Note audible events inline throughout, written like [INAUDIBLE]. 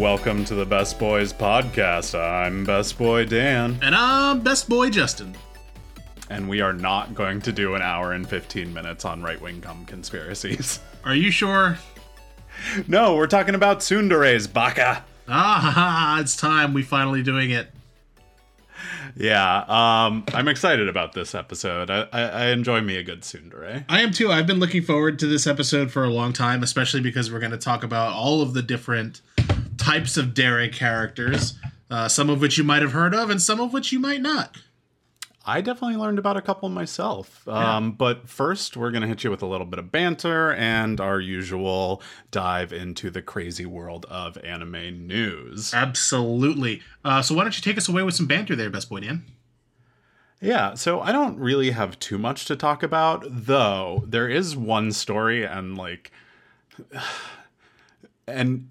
Welcome to the Best Boys podcast. I'm Best Boy Dan, And I'm best boy Justin. and we are not going to do an hour and 15 minutes on right wing cum conspiracies. [LAUGHS] Are you sure? no, we're talking about Tsundere's baka. Ah, [LAUGHS] it's time. We finally doing it. Yeah, um, I'm excited about this episode. I, I, I enjoy me a good Sundare. I am too. I've been looking forward to this episode for a long time, especially because we're going to talk about all of the different types of Dere characters, uh, some of which you might have heard of, and some of which you might not. I definitely learned about a couple myself. Um, but first, we're going to hit you with a little bit of banter and our usual dive into the crazy world of anime news. Absolutely. Uh, so why don't you take us away with some banter there, best boy Dan? Yeah, so I don't really have too much to talk about, though there is one story and like [SIGHS] and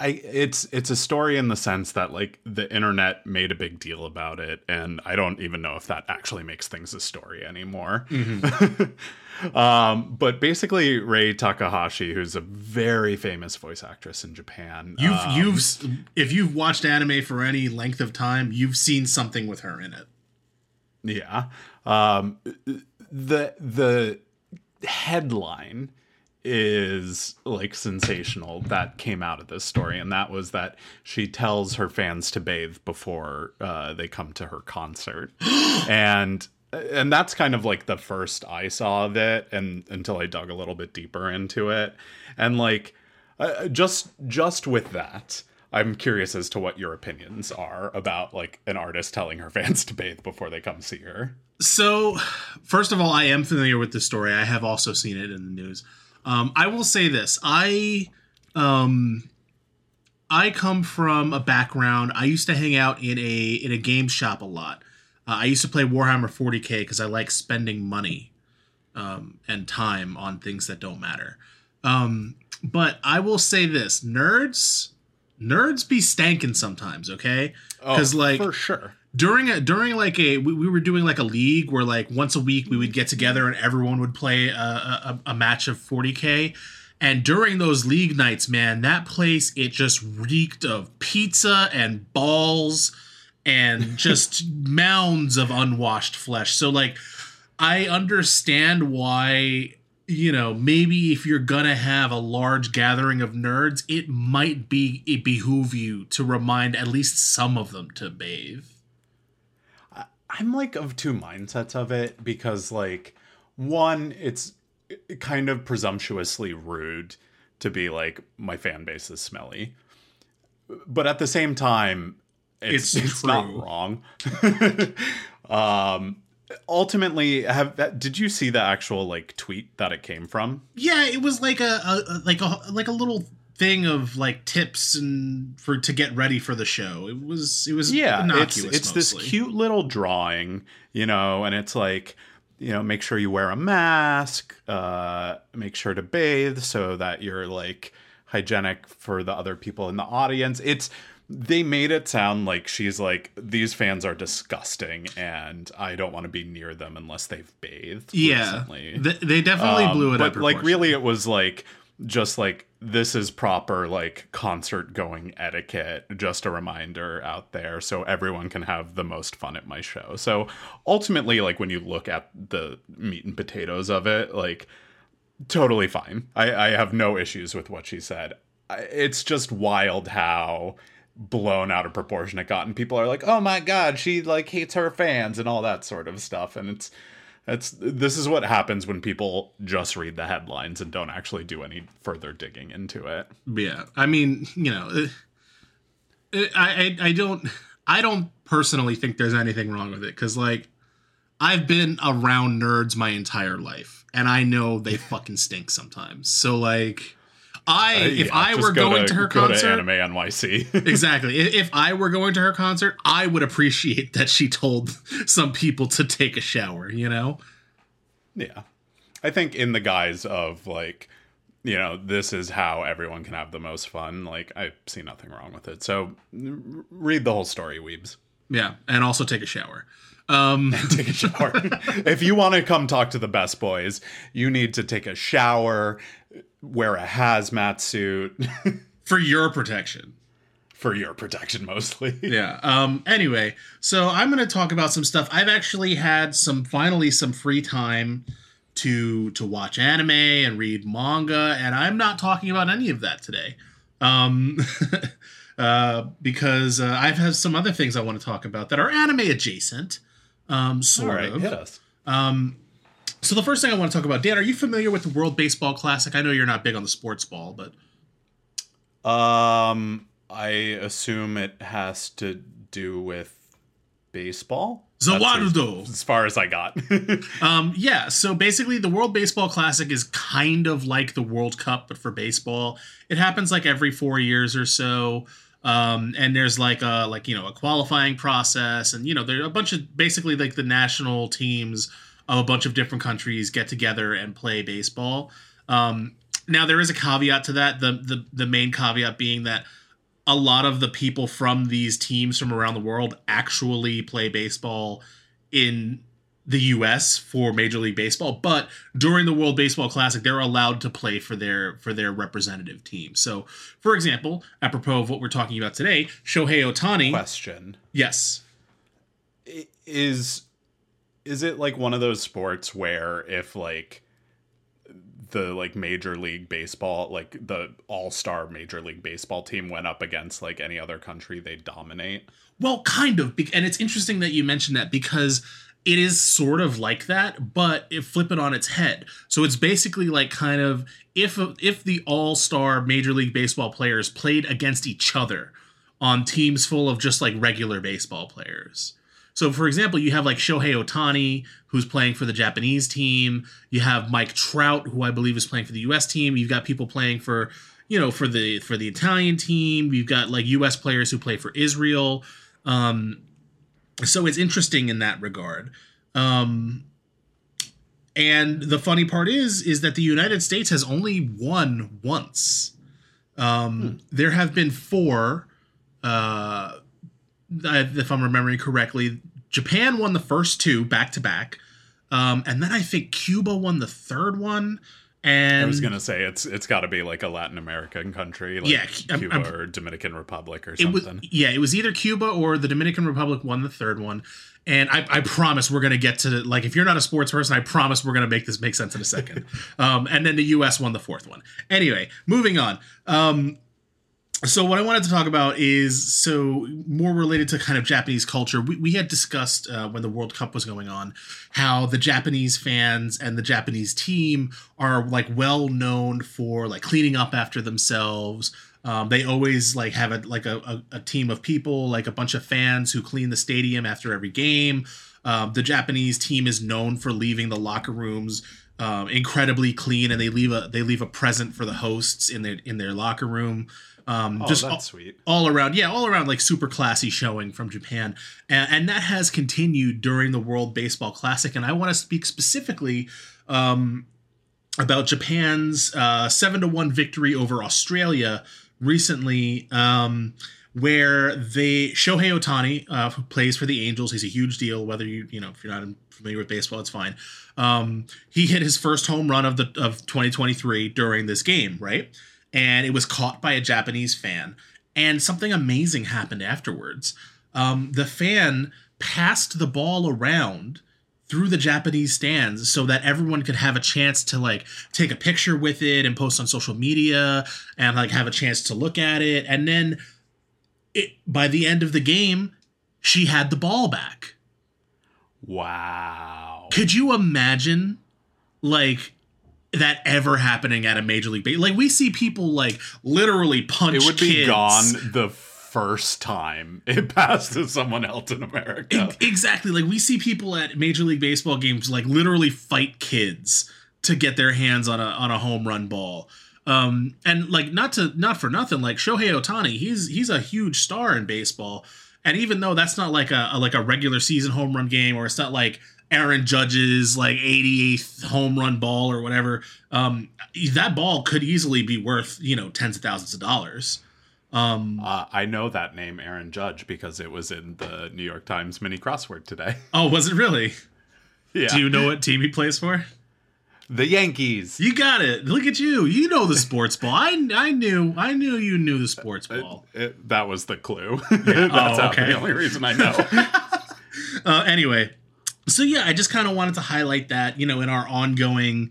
I it's it's a story in the sense that like the internet made a big deal about it and I don't even know if that actually makes things a story anymore. [LAUGHS] um but basically Rie Takahashi who's a very famous voice actress in Japan. You've um, you've if you've watched anime for any length of time, you've seen something with her in it. Yeah. Um the the headline is like sensational that came out of this story and that was that she tells her fans to bathe before uh, they come to her concert [GASPS] and and that's kind of like the first i saw of it and until i dug a little bit deeper into it and like uh, just just with that i'm curious as to what your opinions are about like an artist telling her [LAUGHS] fans to bathe before they come see her So, first of all, I am familiar with the story. I have also seen it in the news. Um, I will say this: I, um, I come from a background. I used to hang out in a in a game shop a lot. Uh, I used to play Warhammer 40k because I like spending money um, and time on things that don't matter. Um, but I will say this: nerds, nerds be stanking sometimes. Okay, because like Oh, for sure during a during like a we, we were doing like a league where like once a week we would get together and everyone would play a, a, a match of 40k and during those league nights man that place it just reeked of pizza and balls and [LAUGHS] just mounds of unwashed flesh. So like i understand why you know maybe if you're gonna have a large gathering of nerds it might be it behoove you to remind at least some of them to bathe I'm like of two mindsets of it because like one it's kind of presumptuously rude to be like my fan base is smelly. But at the same time it's It's it's, not wrong. [LAUGHS] um ultimately have did you see the actual like tweet that it came from? Yeah, it was like a, a a- like a like a little thing of like tips and for to get ready for the show. It was it was yeah it's innocuous it's this mostly. cute little drawing you know and it's like you know make sure you wear a mask uh make sure to bathe so that you're like hygienic for the other people in the audience it's they made it sound like she's like these fans are disgusting and i don't want to be near them unless they've bathed Yeah, recently Th- they definitely um, blew it up. but up. like really it was like just like this is proper like concert going etiquette just a reminder out there so everyone can have the most fun at my show. So ultimately like when you look at the meat and potatoes of it like totally fine. I i have no issues with what she said. It's just wild how blown out of proportion it got and people are like oh my god she like hates her fans and all that sort of stuff and it's that's this is what happens when people just read the headlines and don't actually do any further digging into it. Yeah, I mean, you know, I, I I don't I don't personally think there's anything wrong with it because like I've been around nerds my entire life and I know they [LAUGHS] fucking stink sometimes. So like I if Yeah, I were go going to, her go concert, to Anime NYC. [LAUGHS] exactly. If I were going to her concert, I would appreciate that she told [LAUGHS] some people to take a shower. You know. yeah, I think in the guise of like, you know, this is how everyone can have the most fun. Like, I see nothing wrong with it. So read the whole story, Weebs. Yeah, and also take a shower. Um, [LAUGHS] take a shower. if you want to come talk to the best boys, you need to take a shower, wear a hazmat suit. [LAUGHS] for your protection. For your protection, mostly. [LAUGHS] yeah. Um. Anyway, so I'm going to talk about some stuff. I've actually had some finally some free time to to watch anime and read manga, and I'm not talking about any of that today. Um. [LAUGHS] uh, because uh, I've had some other things I want to talk about that are anime adjacent. Um, sort All right, of. hit us. Um, so the first thing I want to talk about, Dan, are you familiar with the World Baseball Classic? I know you're not big on the sports ball, but Um, I assume it has to do with baseball. As, as far as I got. [LAUGHS] Um, yeah, so basically, the World Baseball Classic is kind of like the World Cup, but for baseball. It happens like every four years or so. Um, and there's like a like you know a qualifying process, and you know there are a bunch of basically like the national teams of a bunch of different countries get together and play baseball. Um, now there is a caveat to that. The the the main caveat being that a lot of the people from these teams from around the world actually play baseball in the US for Major League Baseball, but during the World Baseball Classic, they're allowed to play for their for their representative team. So, for example, apropos of what we're talking about today, Shohei Ohtani. Question Yes. Is is it like one of those sports where if like the like major league baseball like the all-star major league baseball team went up against like any other country they dominate Well, kind of, and it's interesting that you mentioned that because it is sort of like that, but it flip it on its head. So it's basically like kind of if if the all star Major League Baseball players played against each other on teams full of just like regular baseball players. So, for example, you have like Shohei Ohtani, who's playing for the Japanese team. You have Mike Trout, who I believe is playing for the U.S. team. You've got people playing for, you know, for the for the Italian team. You've got like U.S. players who play for Israel. Um, so it's interesting in that regard. Um, and the funny part is, is that the United States has only won once. Um, There have been four. Uh, if I'm remembering correctly, Japan won the first two back to back, um, and then I think Cuba won the third one. And i was gonna say it's it's got to be like a latin american country like Yeah, I'm- cuba I'm- or dominican republic or it was something yeah, it was either Cuba or the Dominican Republic won the third one. And I, I promise we're gonna get to like if you're not a sports person, I promise we're gonna make this make sense in a second. [LAUGHS] um, and then the U.S. won the fourth one. Anyway, moving on. Um, so what I wanted to talk about is so more related to kind of Japanese culture. We, we had discussed uh, when the World Cup was going on how the Japanese fans and the Japanese team are like well known for like cleaning up after themselves. Um, they always like have a like a, a, a team of people, like a bunch of fans who clean the stadium after every game. Um, the Japanese team is known for leaving the locker rooms um, incredibly clean, and they leave a they leave a present for the hosts in their in their locker room. Um, oh just all, sweet all around, yeah, all around like super classy showing from Japan, and, and that has continued during the World Baseball Classic. And I want to speak specifically um, about Japan's uh, seven to one victory over Australia recently, um, where they Shohei Ohtani, uh, who plays for the Angels, he's a huge deal. Whether you you know if you're not familiar with baseball, it's fine. Um, he hit his first home run of the of 2023 during this game, right? And it was caught by a Japanese fan, and something amazing happened afterwards. Um, the fan passed the ball around through the Japanese stands so that everyone could have a chance to like take a picture with it and post on social media and like have a chance to look at it and then it by the end of the game she had the ball back. wow Could you imagine like that ever happening at a major league base? Like we see people like literally punch it would be kids. gone the first time it [LAUGHS] passed to someone else in america Exactly. Like we see people at Major League Baseball games like literally fight kids to get their hands on a on a home run ball. Um and like not to not for nothing like Shohei Ohtani, he's he's a huge star in baseball. And even though that's not like a, a like a regular season home run game or it's not like Aaron Judge's like 88th home run ball or whatever, um that ball could easily be worth, you know, tens of thousands of dollars. Um Uh, I know that name, Aaron Judge, because it was in the New York Times mini crossword today. [LAUGHS] oh, was it really? yeah. Do you know what team he plays for? the Yankees. You got it. Look at you. You know the sports ball. I, I knew. I knew you knew the sports ball. It- that was the clue. [LAUGHS] That's Oh, okay. the only reason I know. [LAUGHS] Uh, anyway, so yeah, I just kind of wanted to highlight that, you know, in our ongoing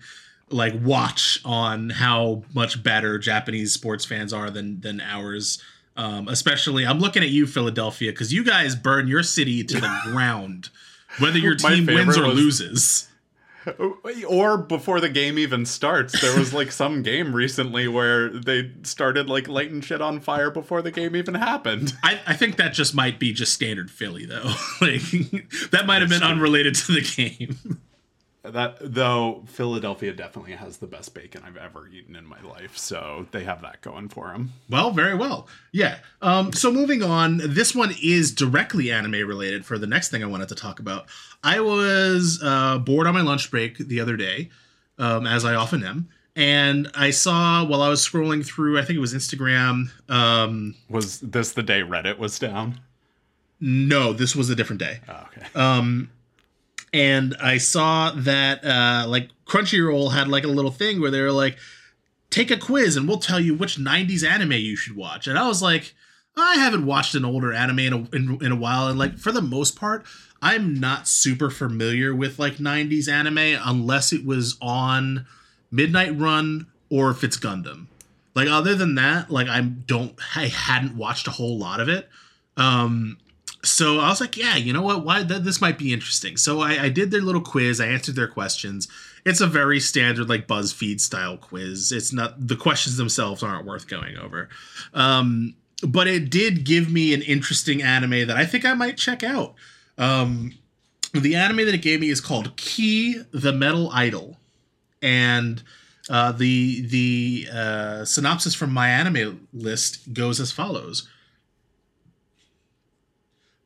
like watch on how much better Japanese sports fans are than than ours. Um, especially, I'm looking at you, Philadelphia, because you guys burn your city to the [LAUGHS] ground, whether your team wins or was- loses. [LAUGHS] or before the game even starts, there was like some game recently where they started like lighting shit on fire before the game even happened. I, I think that just might be just standard Philly, though. [LAUGHS] like that might have been unrelated to the game. [LAUGHS] That though, Philadelphia definitely has the best bacon I've ever eaten in my life, so they have that going for them. Well, very well. Yeah. Um, so moving on, this one is directly anime related for the next thing I wanted to talk about. I was uh, bored on my lunch break the other day, um, as I often am, and I saw while I was scrolling through, I think it was Instagram. Um, Was this the day Reddit was down? no, this was a different day. Oh, okay. Um, and I saw that uh, like Crunchyroll had like a little thing where they were like, take a quiz and we'll tell you which 90s anime you should watch. And I was like, I haven't watched an older anime in a, in, in a while. And like, for the most part, I'm not super familiar with like 90s anime unless it was on Midnight Run or if it's Gundam. Like, other than that, like, I don't, I hadn't watched a whole lot of it. Um, so I was like, yeah, you know what? Why th- this might be interesting. So I, I did their little quiz. I answered their questions. It's a very standard like BuzzFeed style quiz. It's not the questions themselves aren't worth going over, um, but it did give me an interesting anime that I think I might check out. Um, the anime that it gave me is called Key the Metal Idol, and uh, the the uh, synopsis from my anime list goes as follows.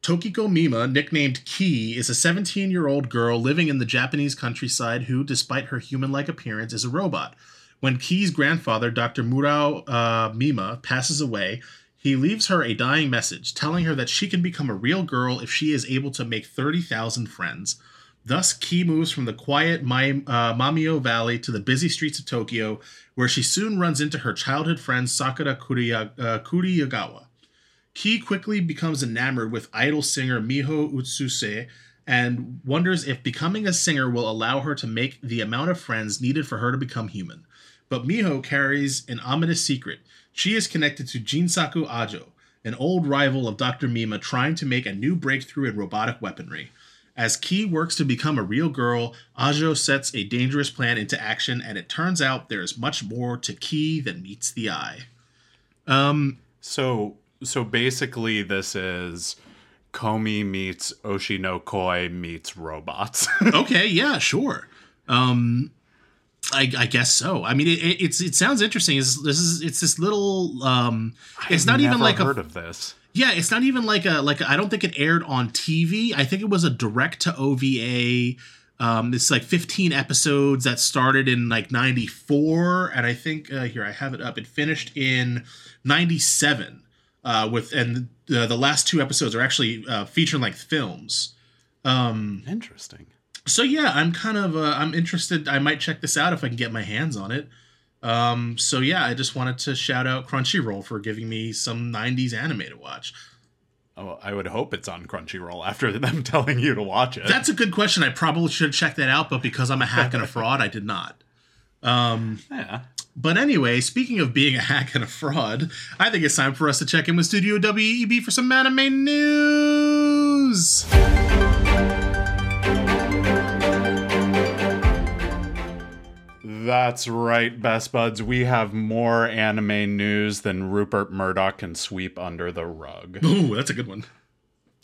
Tokiko Mima, nicknamed Ki, is a 17 year old girl living in the Japanese countryside who, despite her human like appearance, is a robot. When Ki's grandfather, Dr. Murao uh, Mima, passes away, he leaves her a dying message telling her that she can become a real girl if she is able to make 30,000 friends. Thus, Ki moves from the quiet Mai- uh, Valley to the busy streets of Tokyo, where she soon runs into her childhood friend Sakura uh, Kuriyagawa. Ki quickly becomes enamored with idol singer Miho Utsuse and wonders if becoming a singer will allow her to make the amount of friends needed for her to become human. But Miho carries an ominous secret. She is connected to Jinsaku Ajo, an old rival of Dr. Mima trying to make a new breakthrough in robotic weaponry. As Ki works to become a real girl, Ajo sets a dangerous plan into action, and it turns out there is much more to Ki than meets the eye. Um, So so basically this is Komi meets Oshinokoi meets robots. [LAUGHS] okay, yeah, sure. Um, I, I guess so. I mean, it, it, it's it sounds interesting. It's, this is it's this little. Um, it's not even like heard a of this. yeah. It's not even like a like I don't think it aired on TV. I think it was a direct to OVA. Um, it's like 15 episodes that started in like 94, and I think uh, here I have it up. It finished in 97. Uh, with and the, the last two episodes are actually uh, feature length films. Um, Interesting. so yeah, I'm kind of uh, I'm interested. I might check this out if I can get my hands on it. Um, so yeah, I just wanted to shout out Crunchyroll for giving me some '90s anime to watch. Oh, I would hope it's on Crunchyroll after [LAUGHS] them telling you to watch it. That's a good question. I probably should check that out, but because I'm a hack and a [LAUGHS] fraud, I did not. Um, yeah. But anyway, speaking of being a hack and a fraud, I think it's time for us to check in with Studio WEB for some anime news. That's right, best buds. We have more anime news than Rupert Murdoch can sweep under the rug. Ooh, that's a good one.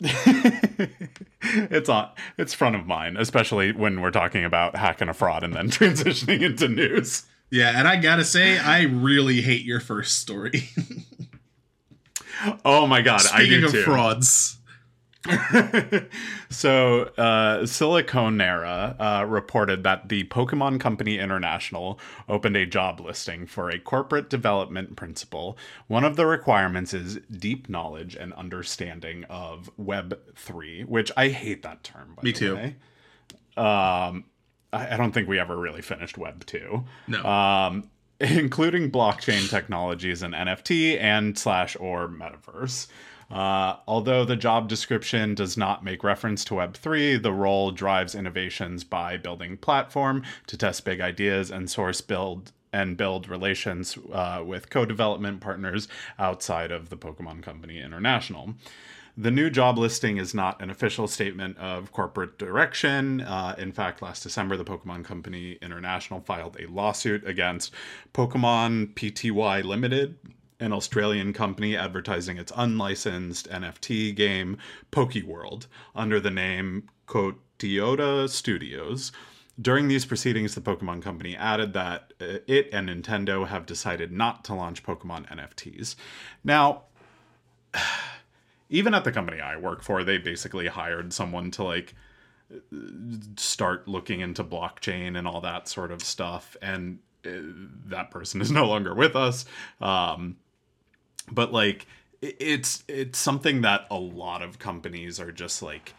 [LAUGHS] it's on it's front of mind, especially when we're talking about hacking a fraud and then [LAUGHS] transitioning into news. Yeah, and I gotta say, I really hate your first story. [LAUGHS] Oh my god, I Speaking of too. frauds. [LAUGHS] so, uh, Siliconera uh, reported that the Pokemon Company International opened a job listing for a corporate development principal. One of the requirements is deep knowledge and understanding of Web3, which I hate that term. By Me too. way. Um, I, don't think we ever really finished Web two. No. Um, [LAUGHS] including blockchain technologies and NFT and slash or metaverse. Uh, although the job description does not make reference to Web3, the role drives innovations by building platform to test big ideas and source build and build relations uh, with co-development partners outside of the Pokemon Company International. The new job listing is not an official statement of corporate direction. Uh, in fact, last December, the Pokemon Company International filed a lawsuit against Pokemon Pty Limited, an Australian company advertising its unlicensed NFT game Pokeworld under the name Kotoda Studios. During these proceedings, the Pokemon Company added that uh, it and Nintendo have decided not to launch Pokemon NFTs. Now, even at the company I work for, they basically hired someone to like start looking into blockchain and all that sort of stuff. And uh, that person is [LAUGHS] no longer with us. Um, but like, it's it's something that a lot of companies are just like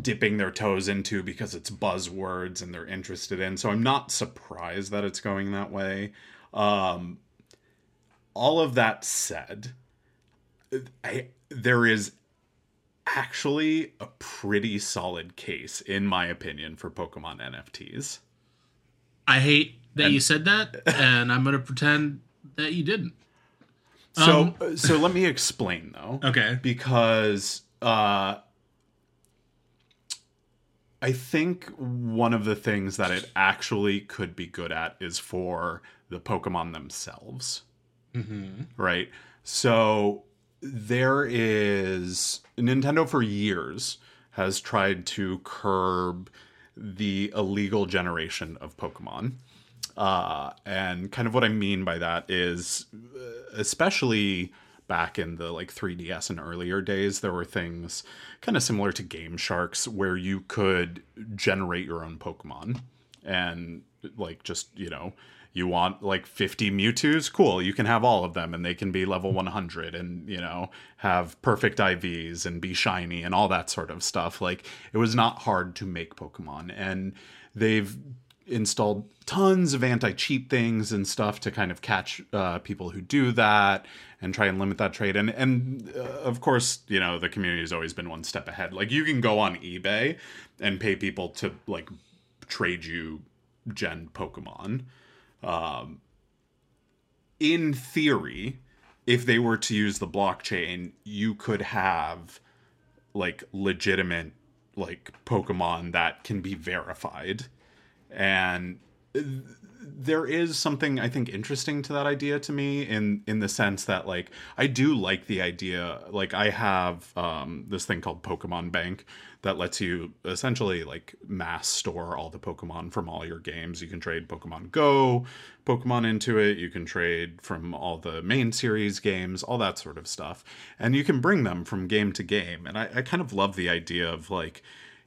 dipping their toes into because it's buzzwords and they're interested in. So I'm not surprised that it's going that way. Um, all of that said, I, there is actually a pretty solid case, in my opinion, for Pokemon NFTs. I hate that and, you said that, [LAUGHS] and I'm gonna pretend that you didn't. So, um, so let me explain though. Okay. Because uh, I think one of the things that it actually could be good at is for the Pokemon themselves. Mm-hmm. Right. So there is Nintendo for years has tried to curb the illegal generation of Pokemon. Uh, and kind of what I mean by that is, uh, especially back in the like 3DS and earlier days, there were things kind of similar to Game Sharks where you could generate your own Pokemon and like just, you know, you want like 50 Mewtwo's, cool. You can have all of them and they can be level 100 and, you know, have perfect IVs and be shiny and all that sort of stuff. Like it was not hard to make Pokemon and they've installed tons of anti-cheat things and stuff to kind of catch uh, people who do that and try and limit that trade and and uh, of course you know the community has always been one step ahead like you can go on ebay and pay people to like trade you gen pokemon um, in theory if they were to use the blockchain you could have like legitimate like pokemon that can be verified. And there is something I think interesting to that idea to me in in the sense that like I do like the idea like I have um, this thing called Pokemon Bank that lets you essentially like mass store all the Pokemon from all your games. You can trade Pokemon Go, Pokemon into it. You can trade from all the main series games, all that sort of stuff, and you can bring them from game to game. And I, I kind of love the idea of like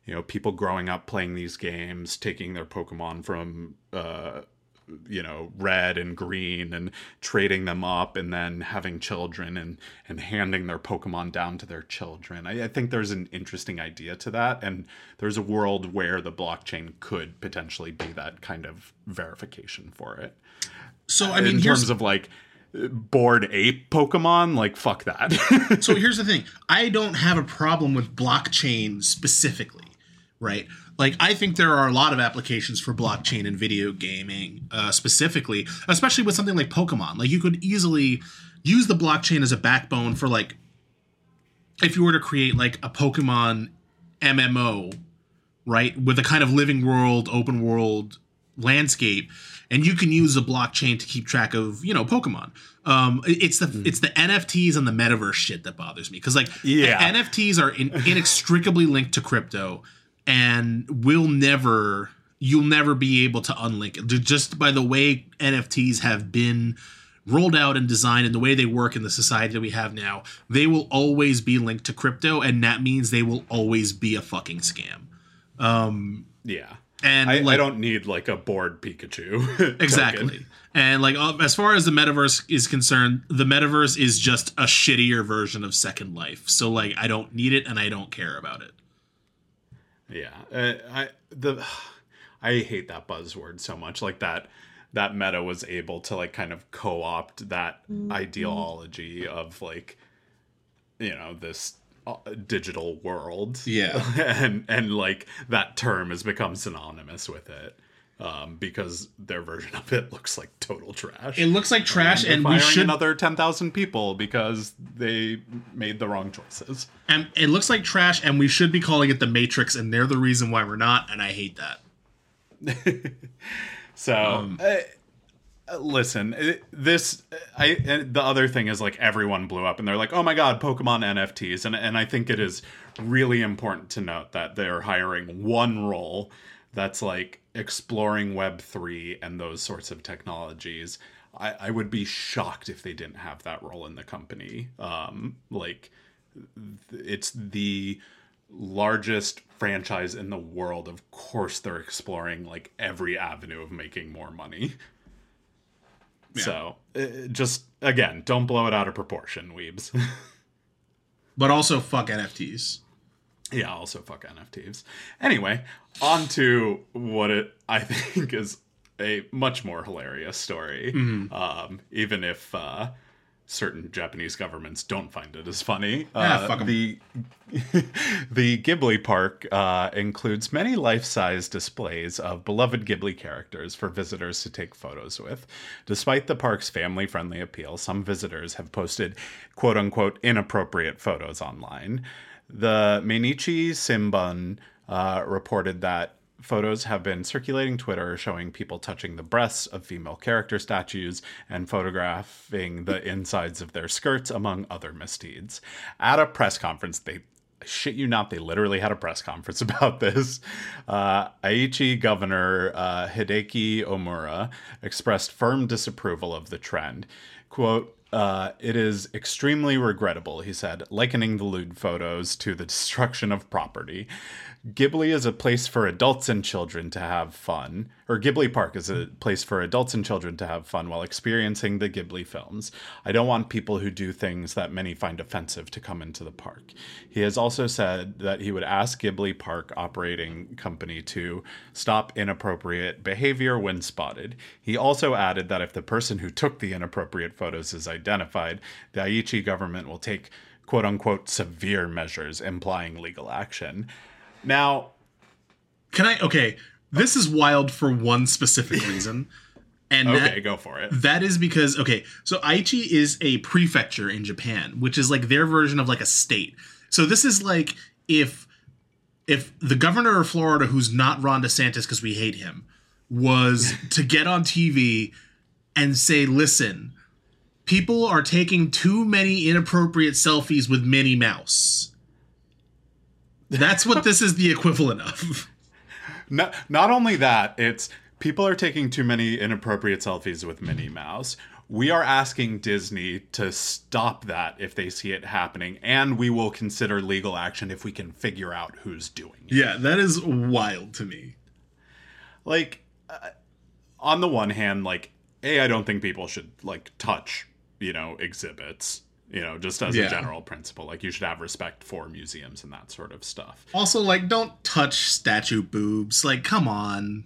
you know people growing up playing these games taking their pokemon from uh you know red and green and trading them up and then having children and and handing their pokemon down to their children I, I, think there's an interesting idea to that and there's a world where the blockchain could potentially be that kind of verification for it so i mean in terms of like bored ape Pokemon, like fuck that. so here's the thing: I don't have a problem with blockchain specifically right? Like, I think there are a lot of applications for blockchain in video gaming, uh, specifically, especially with something like Pokemon. Like, you could easily use the blockchain as a backbone for, like, if you were to create, like, a Pokemon MMO, right, with a kind of living world, open world landscape, and you can use the blockchain to keep track of, you know, Pokemon. Um, it's the mm. it's the NFTs and the metaverse shit that bothers me because like yeah. NFTs are in, inextricably linked to crypto and will never you'll never be able to unlink it. Just by the way nfts have been rolled out and designed and the way they work in the society that we have now they will always be linked to crypto and that means they will always be a fucking scam. Um yeah. and I, like, I don't need like a bored pikachu [LAUGHS] exactly. And like uh, as far as the metaverse is concerned the metaverse is just a shittier version of second life. So like i don't need it and i don't care about it Yeah, uh, I the [SIGHS] I hate that buzzword so much. Like that that meta was able to like kind of co-opt that mm-hmm. ideology of like you know this uh, digital world. Yeah, [LAUGHS] and and like that term has become synonymous with it um, because their version of it looks like total trash. It looks like trash, and, and we should another ten thousand people because they made the wrong choices. And it looks like trash, and we should be calling it the Matrix, and they're the reason why we're not. And I hate that. [LAUGHS] so. Um, uh, listen this i the other thing is like everyone blew up and they're like oh my god pokemon nfts and and i think it is really important to note that they're hiring one role that's like exploring Web3 and those sorts of technologies, I, I would be shocked if they didn't have that role in the company. Um, like, it's the largest franchise in the world. Of course, they're exploring like every avenue of making more money. Yeah. So, uh, just again, don't blow it out of proportion, weebs. [LAUGHS] but also fuck NFTs. Yeah, also fuck NFTs. Anyway, on to what it I [LAUGHS] think is a much more hilarious story. Mm-hmm. Um, even if uh, certain Japanese governments don't find it as funny. Yeah, uh, the [LAUGHS] the Ghibli Park uh, includes many life-size displays of beloved Ghibli characters for visitors to take photos with. Despite the park's family-friendly appeal, some visitors have posted "quote-unquote" inappropriate photos online. The Mainichi Shimbun uh, reported that photos have been circulating Twitter showing people touching the breasts of female character statues and photographing the insides of their skirts, among other misdeeds. At a press conference, they shit you not, they literally had a press conference [LAUGHS] about this. Uh, Aichi governor uh, Hideki Omura expressed firm disapproval of the trend. Quote, uh, it is extremely regrettable, he said, likening the lewd photos to the destruction of property. Ghibli is a place for adults and children to have fun, or Ghibli Park is a place for adults and children to have fun while experiencing the Ghibli films. I don't want people who do things that many find offensive to come into the park. He has also said that he would ask Ghibli Park operating company to stop inappropriate behavior when spotted. He also added that if the person who took the inappropriate photos is identified, the Aichi government will take quote unquote severe measures, implying legal action. Now, can I? Okay, this is wild for one specific [LAUGHS] reason. And okay, that, go for it. That is because okay, so Aichi is a prefecture in Japan, which is like their version of like a state. So this is like if if the governor of Florida, who's not Ron DeSantis because we hate him, was [LAUGHS] to get on TV and say, "Listen, people are taking too many inappropriate selfies with Minnie Mouse." That's what this is the equivalent of. Not, not only that, it's people are taking too many inappropriate selfies with Minnie Mouse. We are asking Disney to stop that if they see it happening, and we will consider legal action if we can figure out who's doing it. Yeah, that is wild to me. Like, uh, on the one hand, like, A, I don't think people should, like, touch, you know, exhibits you know just as yeah. a general principle like you should have respect for museums and that sort of stuff. Also like don't touch statue boobs. Like come on.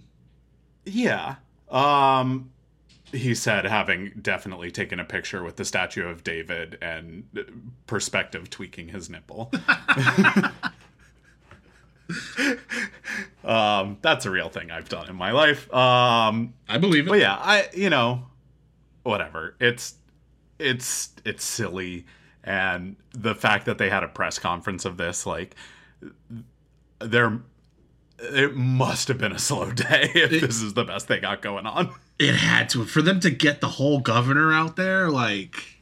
Yeah. Um he said having definitely taken a picture with the statue of david and perspective tweaking his nipple. [LAUGHS] Um that's a real thing i've done in my life. Um i believe it. but yeah i you know whatever. It's it's it's silly. And the fact that they had a press conference of this like there it must have been a slow [LAUGHS] day if it, this is the best they got going on. It had to for them to get the whole governor out there like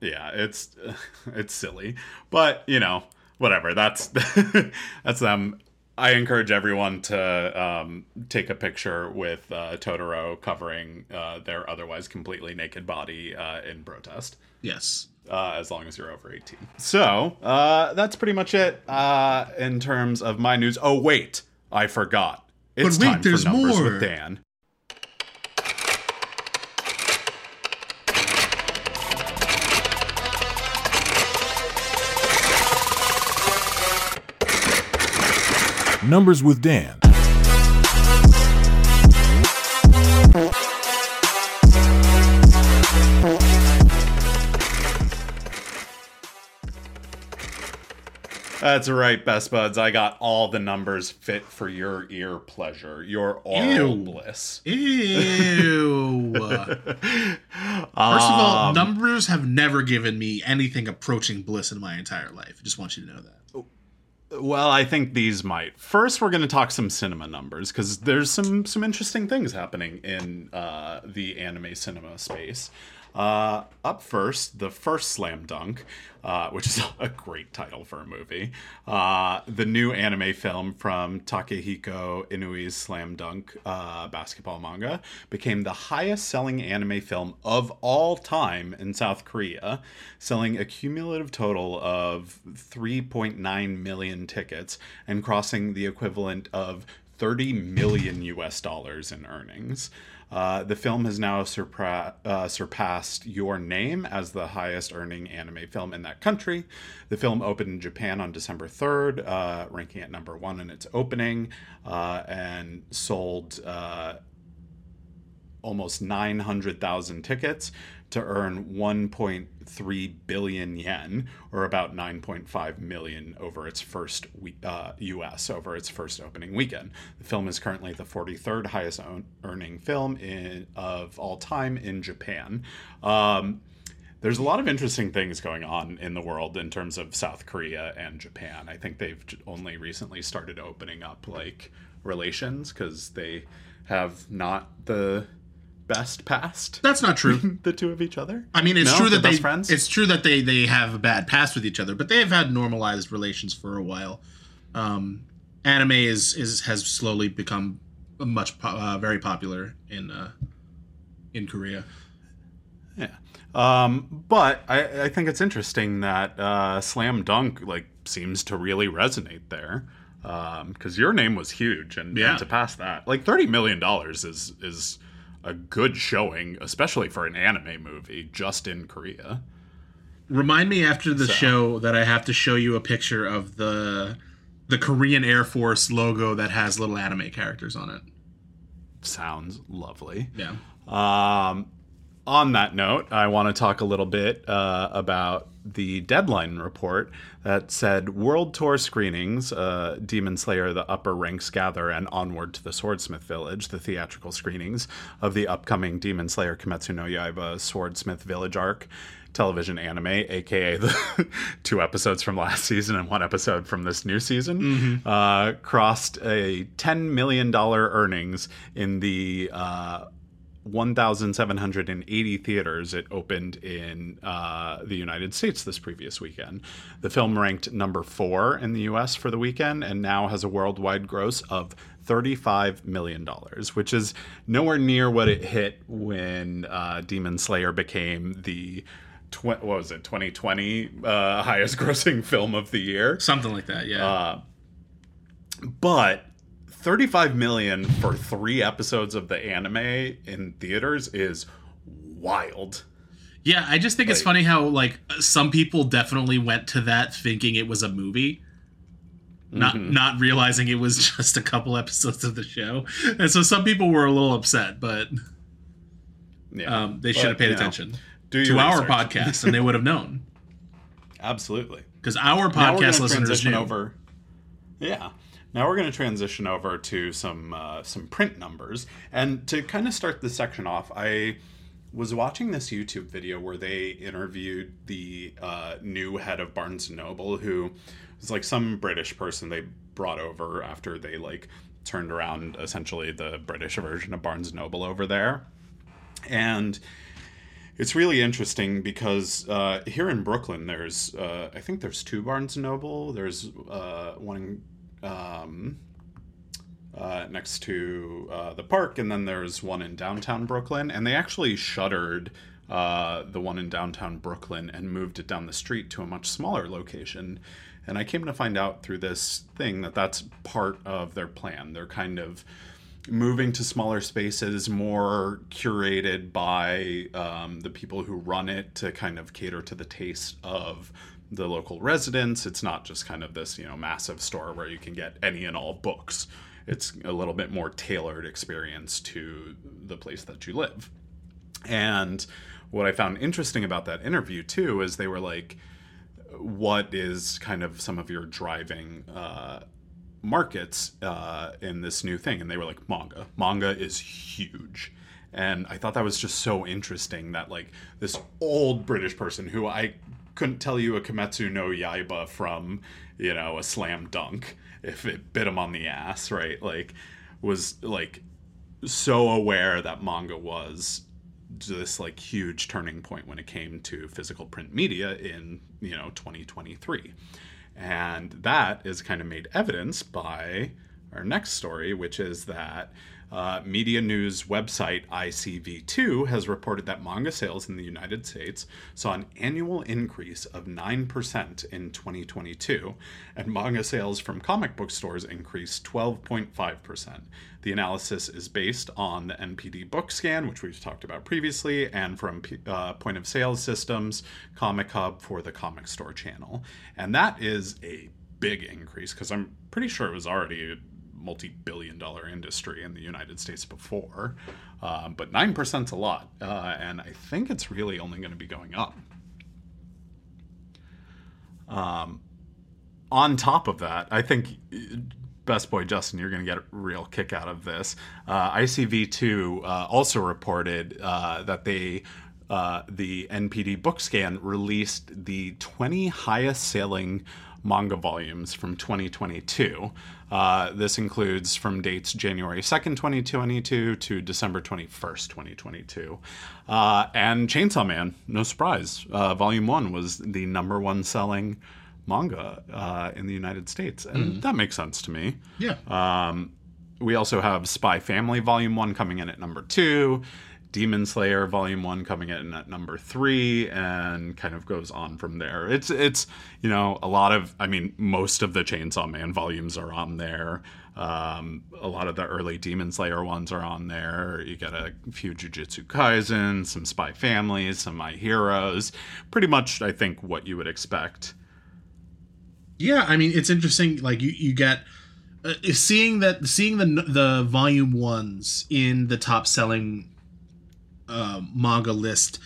yeah it's [LAUGHS] it's silly. But you know whatever. That's [LAUGHS] that's them I encourage everyone to um, take a picture with uh, Totoro covering uh, their otherwise completely naked body uh, in protest. Yes. Uh, as long as you're over 18. So, uh, that's pretty much it uh, in terms of my news. Oh, wait. I forgot. It's but wait, time there's for Numbers more. with Dan. Numbers with Dan. That's right, best buds. I got all the numbers fit for your ear pleasure, your oral Ew. bliss. Ew. [LAUGHS] First of all, um, numbers have never given me anything approaching bliss in my entire life. I just want you to know that. Oh, Well, I think these might. First, we're going to talk some cinema numbers because there's some some interesting things happening in uh, the anime cinema space. Uh, up first, the first slam dunk, uh, which is [LAUGHS] a great title for a movie. Uh, the new anime film from Takehiko Inoue's Slam Dunk uh, basketball manga became the highest selling anime film of all time in South Korea, selling a cumulative total of 3.9 million tickets and crossing the equivalent of 30 million US dollars in earnings. Uh, the film has now uh, surpassed Your Name as the highest earning anime film in that country. The film opened in Japan on December 3rd, uh, ranking at number one in its opening, uh, and sold uh, almost 900,000 tickets to earn 1.3 billion yen, or about 9.5 million over its first we- uh, U.S. over its first opening weekend. The film is currently the 43rd highest own- earning film in, of all time in Japan. Um, there's a lot of interesting things going on in the world in terms of South Korea and Japan. I think they've only recently started opening up like relations because they have not the best past That's not true. [LAUGHS] the two of each other. I mean, it's No? true that they friends. it's true that they they have a bad past with each other, but they've had normalized relations for a while. Um, anime is is has slowly become much po- uh, very popular in uh, in Korea. Yeah. Um, but I, I think it's interesting that uh, Slam Dunk like seems to really resonate there because your name was huge, and, Yeah. and to pass that, like thirty million dollars is is a good showing, especially for an anime movie just in Korea. Remind me after the So. show that I have to show you a picture of the the Korean Air Force logo that has little anime characters on it. Sounds lovely. Yeah. Um, on that note, I want to talk a little bit uh, about the deadline report that said world tour screenings, uh, Demon Slayer, The Upper Ranks Gather, and Onward to the Swordsmith Village, the theatrical screenings of the upcoming Demon Slayer Kimetsu no Yaiba Swordsmith Village arc television anime, aka the [LAUGHS] two episodes from last season and one episode from this new season, uh, crossed a $10 million earnings in the uh, 1,780 theaters it opened in uh, the United States this previous weekend. The film ranked number four in the US for the weekend and now has a worldwide gross of $35 million, which is nowhere near what it hit when uh, Demon Slayer became the. Tw- what was it? 2020 uh, highest [LAUGHS] grossing film of the year Something like that, yeah. Uh, but 35 million for three episodes of the anime in theaters is wild yeah, I just think it's funny how like some people definitely went to that thinking it was a movie. Not Mm-hmm. not realizing it was [LAUGHS] just a couple episodes of the show. And so some people were a little upset, but yeah um, they should have paid you know, attention to our research. podcast and they would have known. [LAUGHS] absolutely Because our podcast listeners knew. over yeah now we're going to transition over to some uh, some print numbers and to kind of start this section off i was watching this youtube video where they interviewed the uh, new head of barnes and noble who was like some british person they brought over after they like turned around essentially the british version of barnes and noble over there and it's really interesting because uh, here in Brooklyn, there's uh, I think there's two Barnes and Noble. There's uh, one um, uh, next to uh, the park, and then there's one in downtown Brooklyn. And they actually shuttered uh, the one in downtown Brooklyn and moved it down the street to a much smaller location. And I came to find out through this thing that that's part of their plan. They're kind of moving to smaller spaces, more curated by um, the people who run it to kind of cater to the taste of the local residents. It's not just kind of this, you know, massive store where you can get any and all books. It's a little bit more tailored experience to the place that you live. And what I found interesting about that interview too is they were like, what is kind of some of your driving uh, markets uh, in this new thing? And they were like, manga. Manga is huge. And I thought that was just so interesting that like this old British person who I couldn't tell you a Kimetsu no Yaiba from, you know, a slam dunk if it bit him on the ass, right? Like, was like so aware that manga was this like huge turning point when it came to physical print media in, you know, 2023. And that is kind of made evidence by our next story, which is that uh, media news website ICV2 has reported that manga sales in the United States saw an annual increase of 9% in 2022, and manga sales from comic book stores increased 12.5%. The analysis is based on the NPD book scan, which we've talked about previously, and from uh, point of sale systems, Comic Hub for the comic store channel. And that is a big increase because I'm pretty sure it was already multi-billion dollar industry in the United States before, um, but nine percent's a lot, uh, and I think it's really only going to be going up. Um, on top of that, I think Best Boy Justin, you're going to get a real kick out of this. Uh, ICV2 uh, also reported uh, that they uh, the NPD Bookscan released the 20 highest selling manga volumes from 2022. Uh, this includes from dates January 2nd, 2022 to December 21st, 2022. Uh, and Chainsaw Man, no surprise, uh, Volume 1 was the number one selling manga uh, in the United States. And mm. that makes sense to me. Yeah. Um, we also have Spy Family Volume 1 coming in at number 2. Demon Slayer Volume One coming in at number three, and kind of goes on from there. It's it's you know a lot of I mean most of the Chainsaw Man volumes are on there. Um, a lot of the early Demon Slayer ones are on there. You get a few Jujutsu Kaisen, some Spy Families, some My Heroes. Pretty much, I think what you would expect. Yeah, I mean it's interesting. Like you you get. Uh, seeing that seeing the the volume ones in the top selling uh, manga list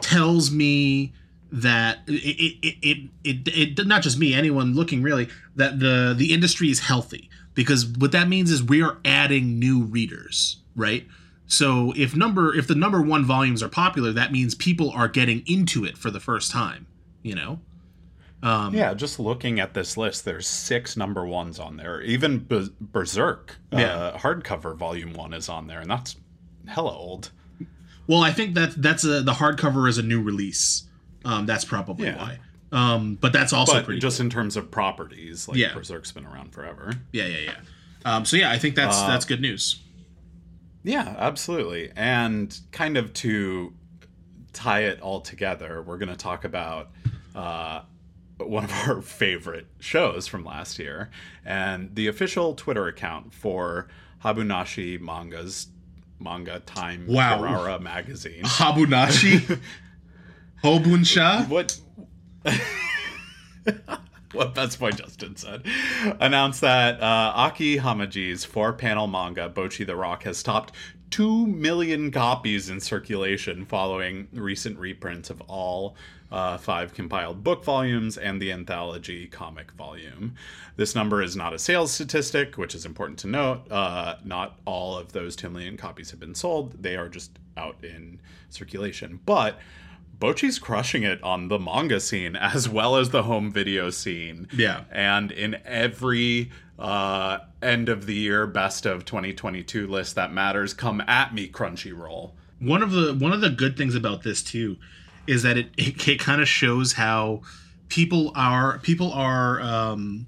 tells me that it it, it it it not just me anyone looking really that the the industry is healthy because what that means is we are adding new readers right so if number if the number one volumes are popular that means people are getting into it for the first time you know um, yeah, just looking at this list, there's six number ones on there. Even Berserk, yeah. uh, hardcover volume one is on there, and that's hella old. Well, I think that that's a the hardcover is a new release. Um, that's probably yeah. why. Um, but that's also but pretty just cool. in terms of properties. Like yeah. Berserk's been around forever. Yeah, yeah, yeah. Um, so yeah, I think that's uh, that's good news. Yeah, absolutely. And kind of to tie it all together, we're going to talk about uh, one of [LAUGHS] our favorite shows from last year, and the official Twitter account for Habunashi Manga's manga time wow. Magazine. [LAUGHS] Habunashi? Hobunsha? What [LAUGHS] what Best Boy Justin said announced that uh, Aki Hamaji's four panel manga, Bocchi the Rock, has topped 2 million copies in circulation following recent reprints of all uh, five compiled book volumes and the anthology comic volume. This number is not a sales statistic, which is important to note. Uh, not all of those 2 million copies have been sold, they are just out in circulation. But Bocchi's crushing it on the manga scene [LAUGHS] as well as the home video scene. Yeah. And in every uh, end of the year best of 2022 list that matters, come at me, Crunchyroll. One of the one of the good things about this too is that it [LAUGHS] it, it kind of shows how people are people are um,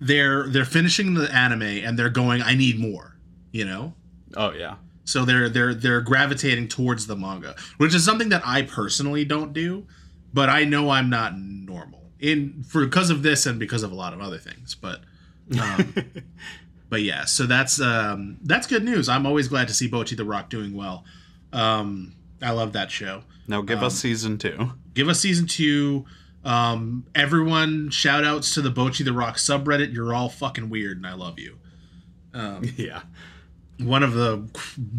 they're they're finishing the anime and they're going I need more, you know? Oh yeah. So they're they're they're gravitating towards the manga, which is something that I personally don't do, but I know I'm not normal in for because of this and because of a lot of other things. But um, [LAUGHS] but yeah, so that's um, that's good news. I'm always glad to see Bocchi the Rock doing well. Um, I love that show. Now give um, us season two. Give us season two. Um, everyone, shout outs to the Bocchi the Rock subreddit. You're all fucking weird, and I love you. Um, [LAUGHS] yeah, one of the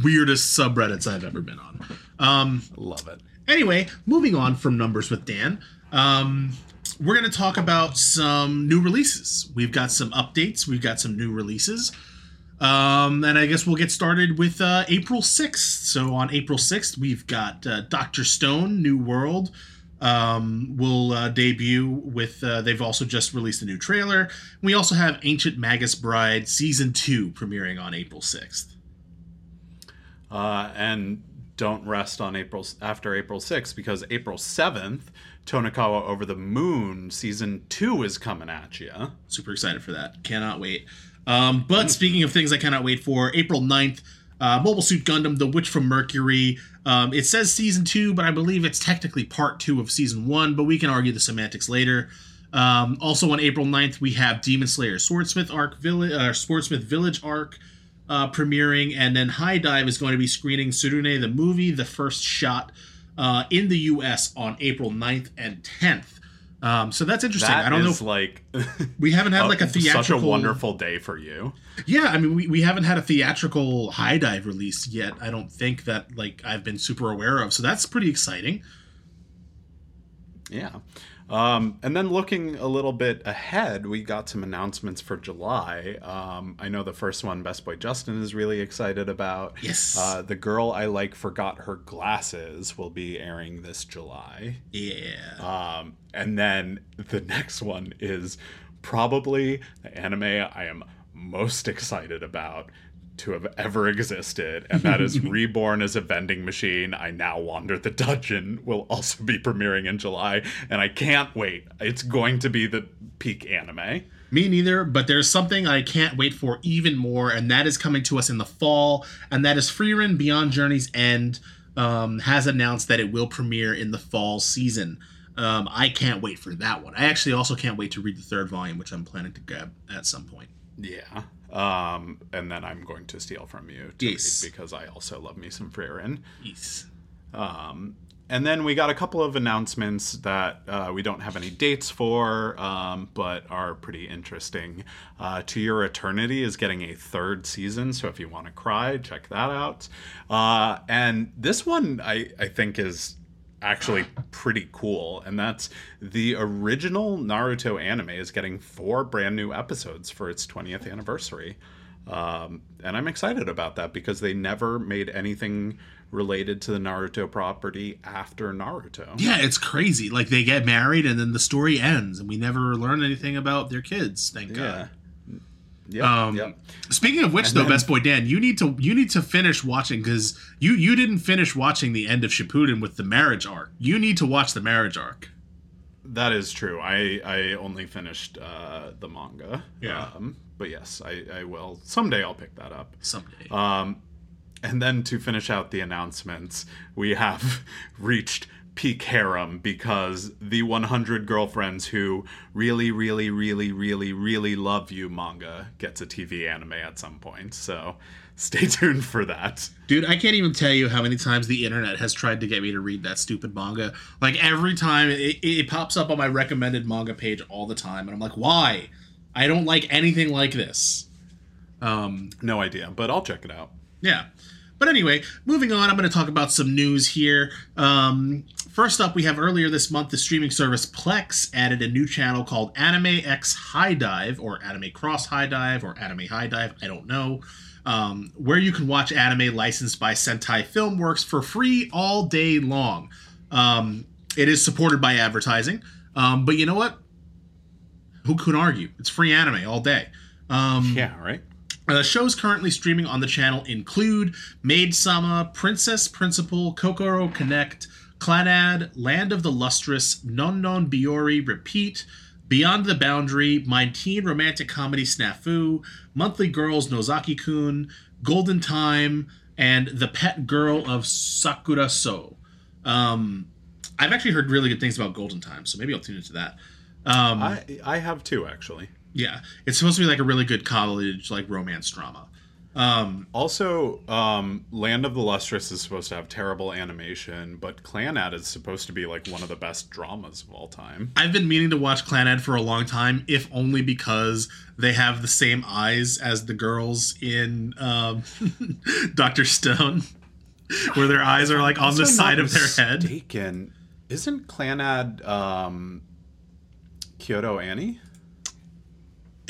weirdest subreddits I've ever been on. Um, love it. Anyway, moving on from numbers with Dan. Um, we're going to talk about some new releases. We've got some updates. We've got some new releases. Um, and I guess we'll get started with uh, April 6th. So on April 6th, we've got uh, Doctor Stone, New World. Um, will uh, debut with. Uh, they've also just released a new trailer. We also have Ancient Magus Bride season two premiering on April 6th. Uh, and don't rest on April after April 6th because April 7th, Tonikawa Over the Moon season two is coming at you. Super excited for that. Cannot wait. Um, but speaking of things I cannot wait for, April 9th, uh, Mobile Suit Gundam The Witch from Mercury. Um, it says season two, but I believe it's technically part two of season one, but we can argue the semantics later. Um, also on April 9th, we have Demon Slayer Swordsmith Arc Village, uh, Swordsmith Village Arc uh, premiering, and then HIDIVE is going to be screening Tsurune the movie, the first shot uh, in the U.S. on April 9th and 10th. Um, so that's interesting. That I don't know. If, like we haven't had [LAUGHS] like a theatrical. Such a wonderful day for you. Yeah, I mean, we, we haven't had a theatrical HIDIVE release yet. I don't think that like I've been super aware of. So that's pretty exciting. Yeah. Um, and then looking a little bit ahead, we got some announcements for July. Um, I know the first one, Best Boy Justin, is really excited about. Yes. Uh, the Girl I Like Forgot Her Glasses will be airing this July. Yeah. Um, and then the next one is probably the anime I am most excited about to have ever existed, and that is [LAUGHS] Reborn as a Vending Machine. I Now Wander the Dungeon will also be premiering in July, and I can't wait. It's going to be the peak anime. Me neither, but there's something I can't wait for even more, and that is coming to us in the fall, and that is Frieren Beyond Journey's End um, has announced that it will premiere in the fall season. Um, I can't wait for that one. I actually also can't wait to read the third volume, which I'm planning to grab at some point. Yeah. Um, and then I'm going to steal from you to Yes. read because I also love me some Frieren. Yes. Um, and then we got a couple of announcements that uh, we don't have any dates for, um, but are pretty interesting. Uh, to Your Eternity is getting a third season, so if you want to cry, check that out. Uh, and this one I, I think is actually pretty cool, and that's the original Naruto anime is getting four brand new episodes for its 20th anniversary. Um, and I'm excited about that because they never made anything related to the Naruto property after Naruto. Yeah, it's crazy. Like they get married and then the story ends, and we never learn anything about their kids. Thank God. Yep, Um. Speaking of which, And though, then- Best Boy Dan, you need to you need to finish watching because you you didn't finish watching the end of Shippuden with the marriage arc. You need to watch the marriage arc. That is true. I I only finished uh, the manga. Yeah. Um, but yes, I, I will someday. I'll pick that up. someday. Um, and then to finish out the announcements, we have [LAUGHS] reached peak harem because the 100 girlfriends who really, really, really, really, really love you manga gets a TV anime at some point. So stay [LAUGHS] tuned for that. Dude, I can't even tell you how many times the internet has tried to get me to read that stupid manga. Like every time it, it pops up on my recommended manga page all the time, and I'm like, why? I don't like anything like this. Um, No idea, but I'll check it out. Yeah. But anyway, moving on, I'm going to talk about some news here. Um, first up, we have earlier this month the streaming service Plex added a new channel called Anime X HIDIVE, or Anime Cross HIDIVE, or Anime HIDIVE, I don't know, um, where you can watch anime licensed by Sentai Filmworks for free all day long. Um, it is supported by advertising, um, but you know what? Who could argue? It's free anime all day. Um, Yeah, right? Uh, shows currently streaming on the channel include Maid Sama, Princess Principal, Kokoro Connect, Clannad, Land of the Lustrous, Non Non Biyori, Repeat, Beyond the Boundary, My Teen Romantic Comedy Snafu, Monthly Girls Nozaki Kun, Golden Time, and The Pet Girl of Sakurasou. Um, I've actually heard really good things about Golden Time, so maybe I'll tune into that. Um, I I have too, actually. Yeah, it's supposed to be like a really good college like romance drama. Um, Also, um, Land of the Lustrous is supposed to have terrible animation, but Clannad is supposed to be like one of the best dramas of all time. I've been meaning to watch Clannad for a long time, if only because they have the same eyes as the girls in um, [LAUGHS] Doctor Stone, where their eyes are like on the side of their head. mistaken, Isn't Clannad um, Kyoto Ani?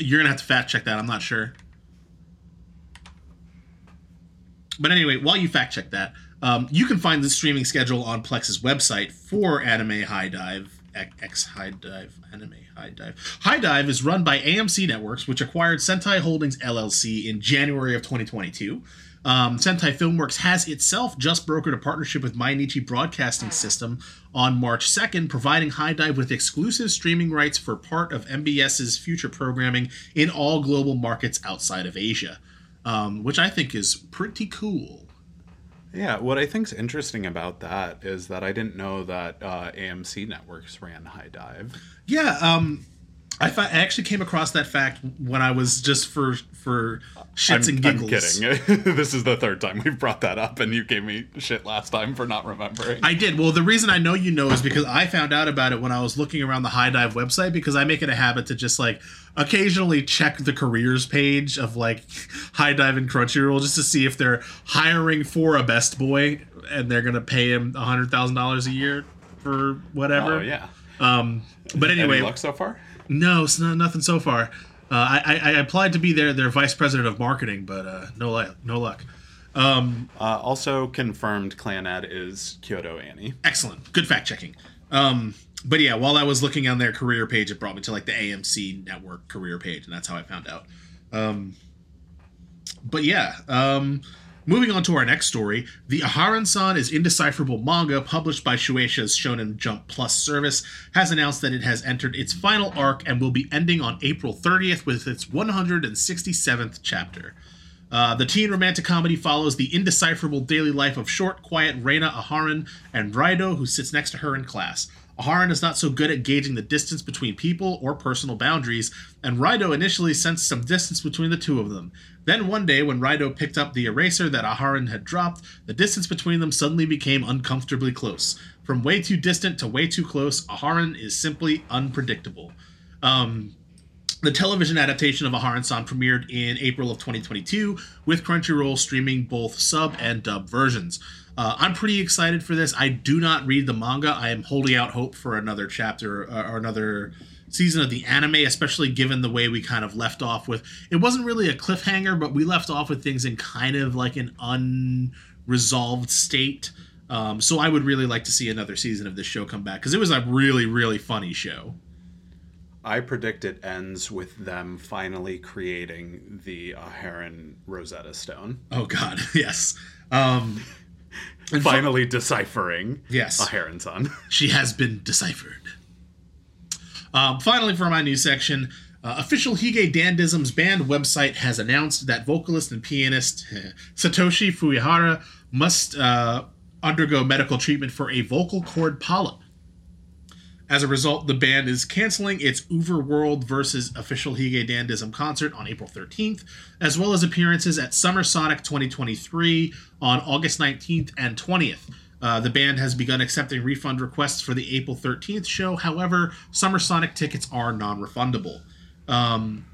You're gonna have to fact check that. I'm not sure. But anyway, while you fact check that, um, you can find the streaming schedule on Plex's website for Anime HIDIVE. X HIDIVE, Anime HIDIVE. High Dive is run by AMC Networks, which acquired Sentai Holdings LLC in January of 2022. Um, Sentai Filmworks has itself just brokered a partnership with Mainichi Broadcasting System on March 2nd, providing HIDIVE with exclusive streaming rights for part of MBS's future programming in all global markets outside of Asia, um, which I think is pretty cool. Yeah, what I think's interesting about that is that I didn't know that uh, AMC Networks ran HIDIVE. Yeah, um, I, fi- I actually came across that fact when I was just for for shits I'm, and I'm kidding. [LAUGHS] this is the third time we've brought that up, and you gave me shit last time for not remembering. I did. Well, the reason I know you know is because I found out about it when I was looking around the HIDIVE website because I make it a habit to just like occasionally check the careers page of like [LAUGHS] HIDIVE and Crunchyroll just to see if they're hiring for a best boy and they're gonna pay him a hundred thousand dollars a year for whatever. oh yeah. Um, but anyway, Any luck so far? No, it's not nothing so far. Uh, I, I I applied to be their their vice president of marketing, but uh, no luck. No luck. Um, Uh, also confirmed, Clannad is Kyoto Ani. excellent good fact checking um but yeah while i was looking on their career page it brought me to like the amc network career page and that's how i found out um but yeah um moving on to our next story the aharen-san is indecipherable manga published by shueisha's shonen jump plus service has announced that it has entered its final arc and will be ending on april 30th with its 167th chapter uh, the teen romantic comedy follows the indecipherable daily life of short, quiet Reina Aharen and Raido, who sits next to her in class. Aharen is not so good at gauging the distance between people or personal boundaries, and Raido initially sensed some distance between the two of them. Then one day, when Raido picked up the eraser that Aharen had dropped, the distance between them suddenly became uncomfortably close. From way too distant to way too close, Aharen is simply unpredictable. Um, the television adaptation of Aharen-san premiered in April of 2022, with Crunchyroll streaming both sub and dub versions. Uh, I'm pretty excited for this. I do not read the manga. I am holding out hope for another chapter uh, or another season of the anime, especially given the way we kind of left off with. It wasn't really a cliffhanger, but we left off with things in kind of like an unresolved state. Um, so I would really like to see another season of this show come back because it was a really, really funny show. I predict it ends with them finally creating the Heron Rosetta Stone. Oh God, [LAUGHS] yes. Um, and fi- Finally deciphering Yes. a Heron son. [LAUGHS] she has been deciphered. Um, finally, for my news section, uh, official Hige Dandism's band website has announced that vocalist and pianist Satoshi Fujihara must uh, undergo medical treatment for a vocal cord polyp. As a result, the band is canceling its Overworld versus official Hige Dandism concert on April 13th, as well as appearances at Summer Sonic 2023 on August 19th and 20th. Uh, the band has begun accepting refund requests for the April 13th show. However, Summer Sonic tickets are non refundable. Um,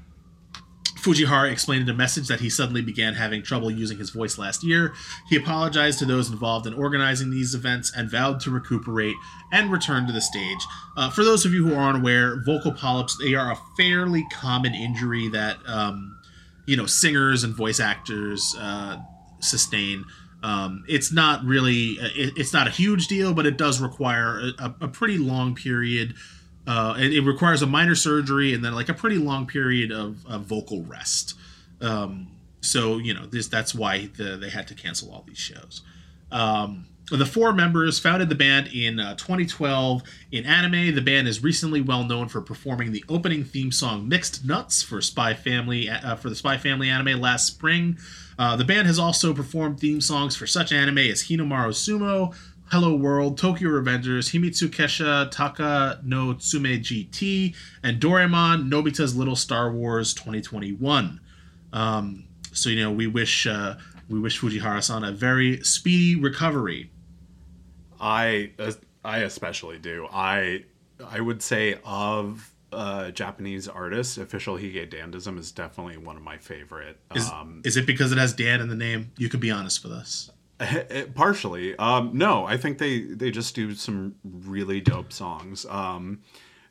Fujihara explained in a message that he suddenly began having trouble using his voice last year. He apologized to those involved in organizing these events and vowed to recuperate and return to the stage. Uh, for those of you who are unaware, vocal polyps they are a fairly common injury that um, you know singers and voice actors uh, sustain. Um, it's not really it, it's not a huge deal, but it does require a, a pretty long period uh, it, it requires a minor surgery and then like a pretty long period of, of vocal rest. Um, so you know this that's why the, they had to cancel all these shows. Um, the four members founded the band in uh, 2012 in anime. The band is recently well known for performing the opening theme song "Mixed Nuts" for Spy Family uh, for the Spy Family anime last spring. Uh, the band has also performed theme songs for such anime as Hinomaru Sumo, Hello World, Tokyo Revengers, Himitsu Kessha, Taka no Tsume GT, and Doraemon, Nobita's Little Star Wars 2021. Um, So you know, we wish uh, we wish Fujihara-san a very speedy recovery. I I especially do. I I would say of uh, Japanese artists, official Hige Dandism is definitely one of my favorite. Is, um, is it because it has Dan in the name? You could be honest with us. It- [LAUGHS] partially, um, no, I think they they just do some really dope songs. Um,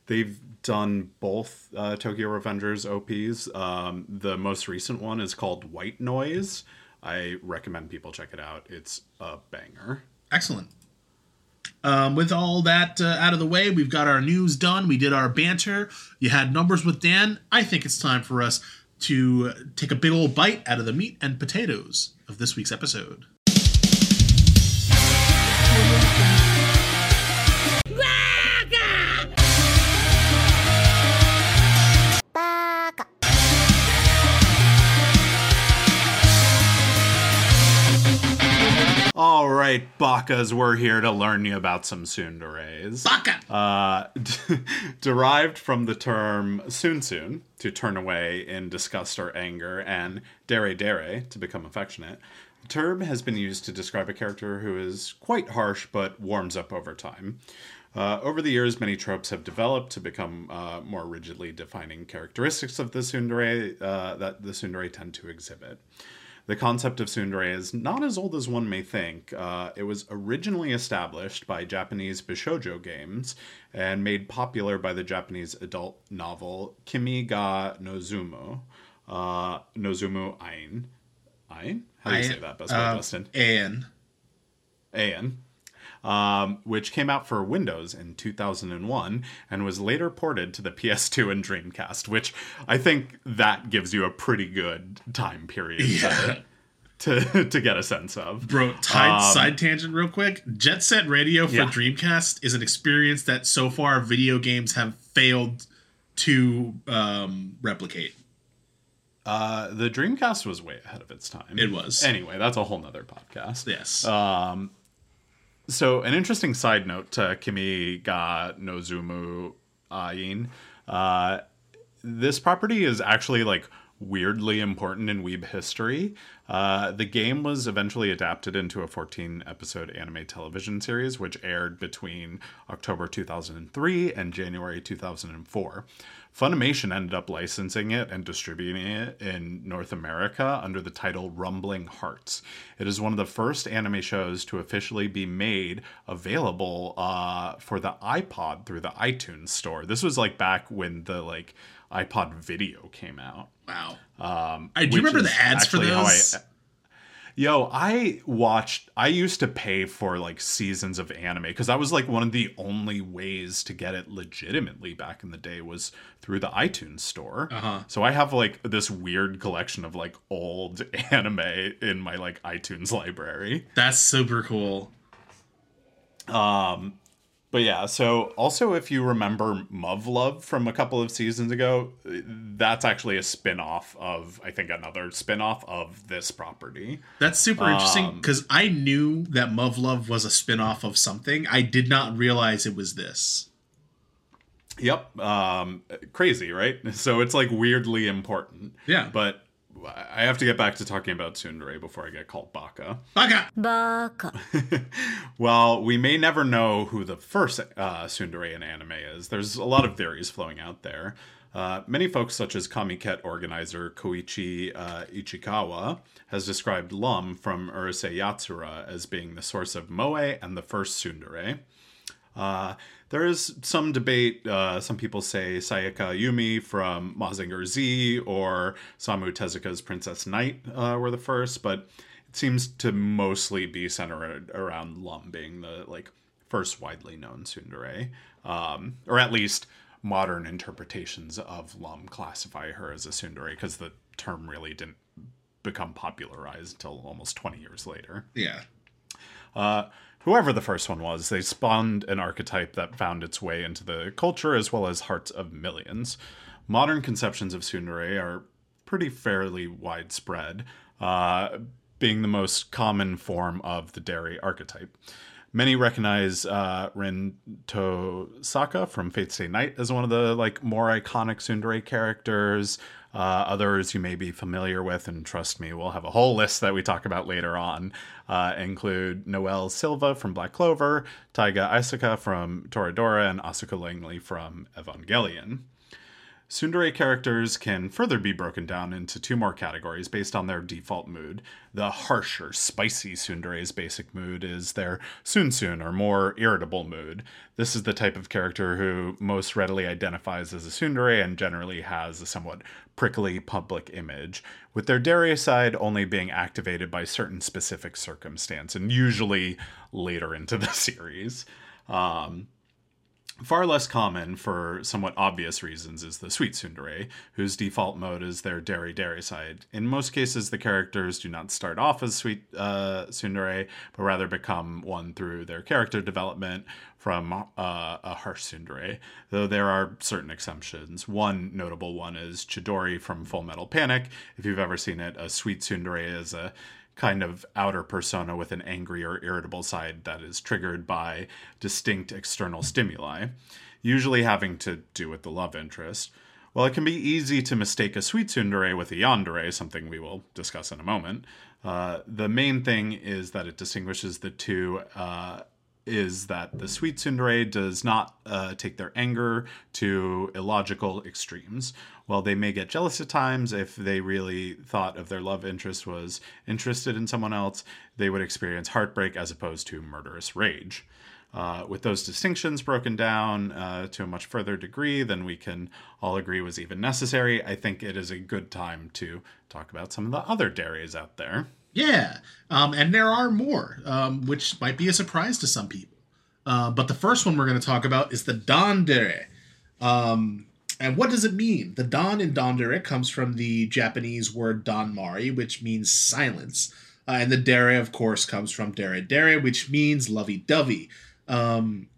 they've done both uh, Tokyo Revengers OPs. Um, the most recent one is called White Noise. I recommend people check it out. It's a banger. Excellent. Um, with all that uh, out of the way, we've got our news done. We did our banter. You had numbers with Dan. I think it's time for us to take a big old bite out of the meat and potatoes of this week's episode. All right, Bakas, we're here to learn you about some tsunderes. Baka! Uh, [LAUGHS] derived from the term tsun tsun, to turn away in disgust or anger, and dere dere, to become affectionate, the term has been used to describe a character who is quite harsh but warms up over time. Uh, over the years, many tropes have developed to become uh, more rigidly defining characteristics of the tsundere uh, that the tsundere tend to exhibit. The concept of tsundere is not as old as one may think. Uh, it was originally established by Japanese Bishojo games and made popular by the Japanese adult novel Kimi ga Nozomu. Uh, Nozomu Ein. Ein? How do you I- say that best way, uh, Justin? And Aeon, um, which came out for Windows in 2001 and was later ported to the [LAUGHS] PS2 and Dreamcast, which I think that gives you a pretty good time period Yeah. to, [LAUGHS] to, to get a sense of. bro, side, Um, side tangent real quick. Jet Set Radio for Yeah. Dreamcast is an experience that so far video games have failed to um, replicate. Uh, the Dreamcast was way ahead of its time. It was. Anyway, that's a whole nother podcast. Yes. Um, so an interesting side note to Kimi ga Nozomu Ain. Uh, this property is actually like weirdly important in weeb history. Uh, the game was eventually adapted into a 14 episode anime television series, which aired between October 2003 and January 2004. Funimation ended up licensing it and distributing it in North America under the title Rumbling Hearts. It is one of the first anime shows to officially be made available uh, for the iPod through the iTunes store. This was like back when the like iPod video came out. wow. Um, I do remember the ads for how those. Yo, I watched. I used to pay for like seasons of anime because that was like one of the only ways to get it legitimately back in the day was through the iTunes store. Uh-huh. So I have like this weird collection of like old [LAUGHS] anime in my like iTunes library. That's super cool. But yeah, so also if you remember Muv-Luv from a couple of seasons ago, that's actually a spin-off of I think another spin-off of this property. That's super interesting Um, because I knew that Muv-Luv was a spin-off of something. I did not realize it was this. Yep. Um, crazy, right? [LAUGHS] So it's like weirdly important. Yeah. But I have to get back to talking about Tsundere before I get called Baka. Baka! バカ Well, we may never know who the first uh, Tsundere in anime is. There's a lot of theories flowing out there. Uh, many folks, such as Comiket organizer Koichi uh, Ichikawa, has described Lum from Urusei Yatsura as being the source of Moe and the first Tsundere. Uh, there is some debate. Uh, some people say Sayaka Yumi from Mazinger Z or Osamu Tezuka's Princess Knight uh, were the first, but it seems to mostly be centered around Lum being the like first widely known tsundere, um, or at least modern interpretations of Lum classify her as a tsundere because the term really didn't become popularized until almost 20 years later. Yeah. Uh, whoever the first one was, they spawned an archetype that found its way into the culture as well as hearts of millions. Modern conceptions of tsundere are pretty fairly widespread, uh, being the most common form of the dere archetype. Many recognize uh, Tosaka from Fate Stay Night as one of the like more iconic tsundere characters. Uh, others you may be familiar with, and trust me, we'll have a whole list that we talk about later on, uh, include Noelle Silva from Black Clover, Taiga Aisaka from Toradora, and Asuka Langley from Evangelion. Tsundere characters can further be broken down into two more categories based on their default mood. The harsher, spicy Tsundere's basic mood is their Tsun Tsun, or more irritable mood. This is the type of character who most readily identifies as a Tsundere and generally has a somewhat prickly public image, with their Dere side only being activated by certain specific circumstance, and usually later into the [LAUGHS] series. Um, Far less common, for somewhat obvious reasons, is the Sweet Tsundere, whose default mode is their dere dere side. In most cases, the characters do not start off as Sweet uh, Tsundere, but rather become one through their character development from uh, a harsh Tsundere, though there are certain exceptions. One notable one is Chidori from Full Metal Panic. If you've ever seen it, a Sweet Tsundere is a kind of outer persona with an angry or irritable side that is triggered by distinct external stimuli, usually having to do with the love interest. While it can be easy to mistake a sweet tsundere with a yandere, something we will discuss in a moment, uh, the main thing is that it distinguishes the two uh, is that the sweet tsundere does not uh, take their anger to illogical extremes. While they may get jealous at times, if they really thought of their love interest was interested in someone else, they would experience heartbreak as opposed to murderous rage. Uh, with those distinctions broken down uh, to a much further degree than we can all agree was even necessary, I think it is a good time to talk about some of the other deres out there. Yeah, um, and there are more, um, which might be a surprise to some people. Uh, but the first one we're going to talk about is the Dandere. Um, and what does it mean? The Don in Dandere comes from the Japanese word Danmari, which means silence. Uh, and the Dere, of course, comes from Dere Dere, which means lovey dovey. Um,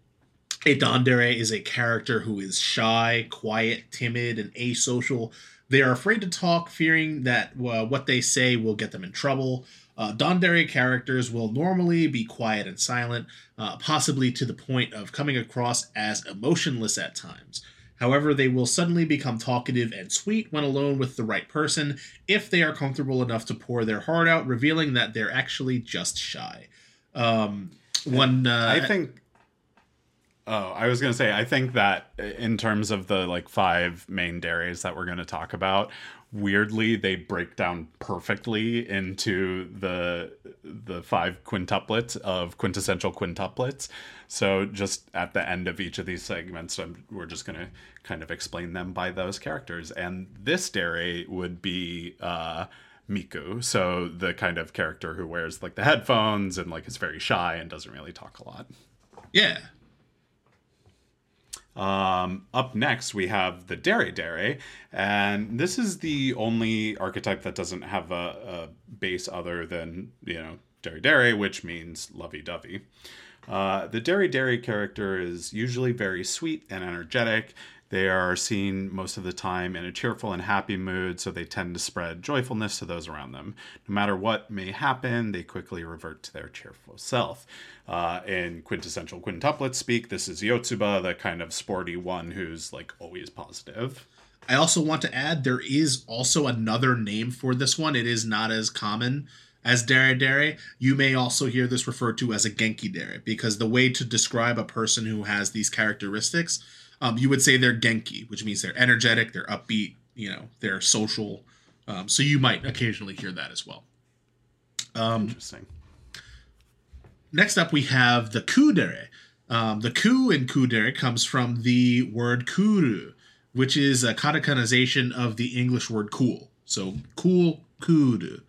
a Dandere is a character who is shy, quiet, timid, and asocial they are afraid to talk, fearing that uh, what they say will get them in trouble. Uh, Dandere characters will normally be quiet and silent, uh, possibly to the point of coming across as emotionless at times. However, they will suddenly become talkative and sweet when alone with the right person if they are comfortable enough to pour their heart out, revealing that they're actually just shy. Um, one, uh, I think Oh, I was going to say, I think that in terms of the like five main deres that we're going to talk about, weirdly they break down perfectly into the the five quintuplets of quintessential quintuplets. So just at the end of each of these segments, I'm, we're just going to kind of explain them by those characters. And this dere would be uh, Miku, so the kind of character who wears like the headphones and like is very shy and doesn't really talk a lot. Yeah, um, up next, we have the Dere Dere, and this is the only archetype that doesn't have a, a base other than, you know, Dere Dere, which means lovey dovey. Uh, the Dere Dere character is usually very sweet and energetic. They are seen most of the time in a cheerful and happy mood, so they tend to spread joyfulness to those around them. No matter what may happen, they quickly revert to their cheerful self. Uh, in quintessential quintuplet speak, this is Yotsuba, the kind of sporty one who's like always positive. I also want to add there is also another name for this one. It is not as common as Dere Dere. You may also hear this referred to as a Genki Dere because the way to describe a person who has these characteristics um, you would say they're Genki, which means they're energetic, they're upbeat, you know, they're social. Um, so you might occasionally hear that as well. Um, Interesting. Next up, we have the Kudere. Um, the ku in Kudere comes from the word kuru, which is a katakanization of the English word cool. So cool, kuru.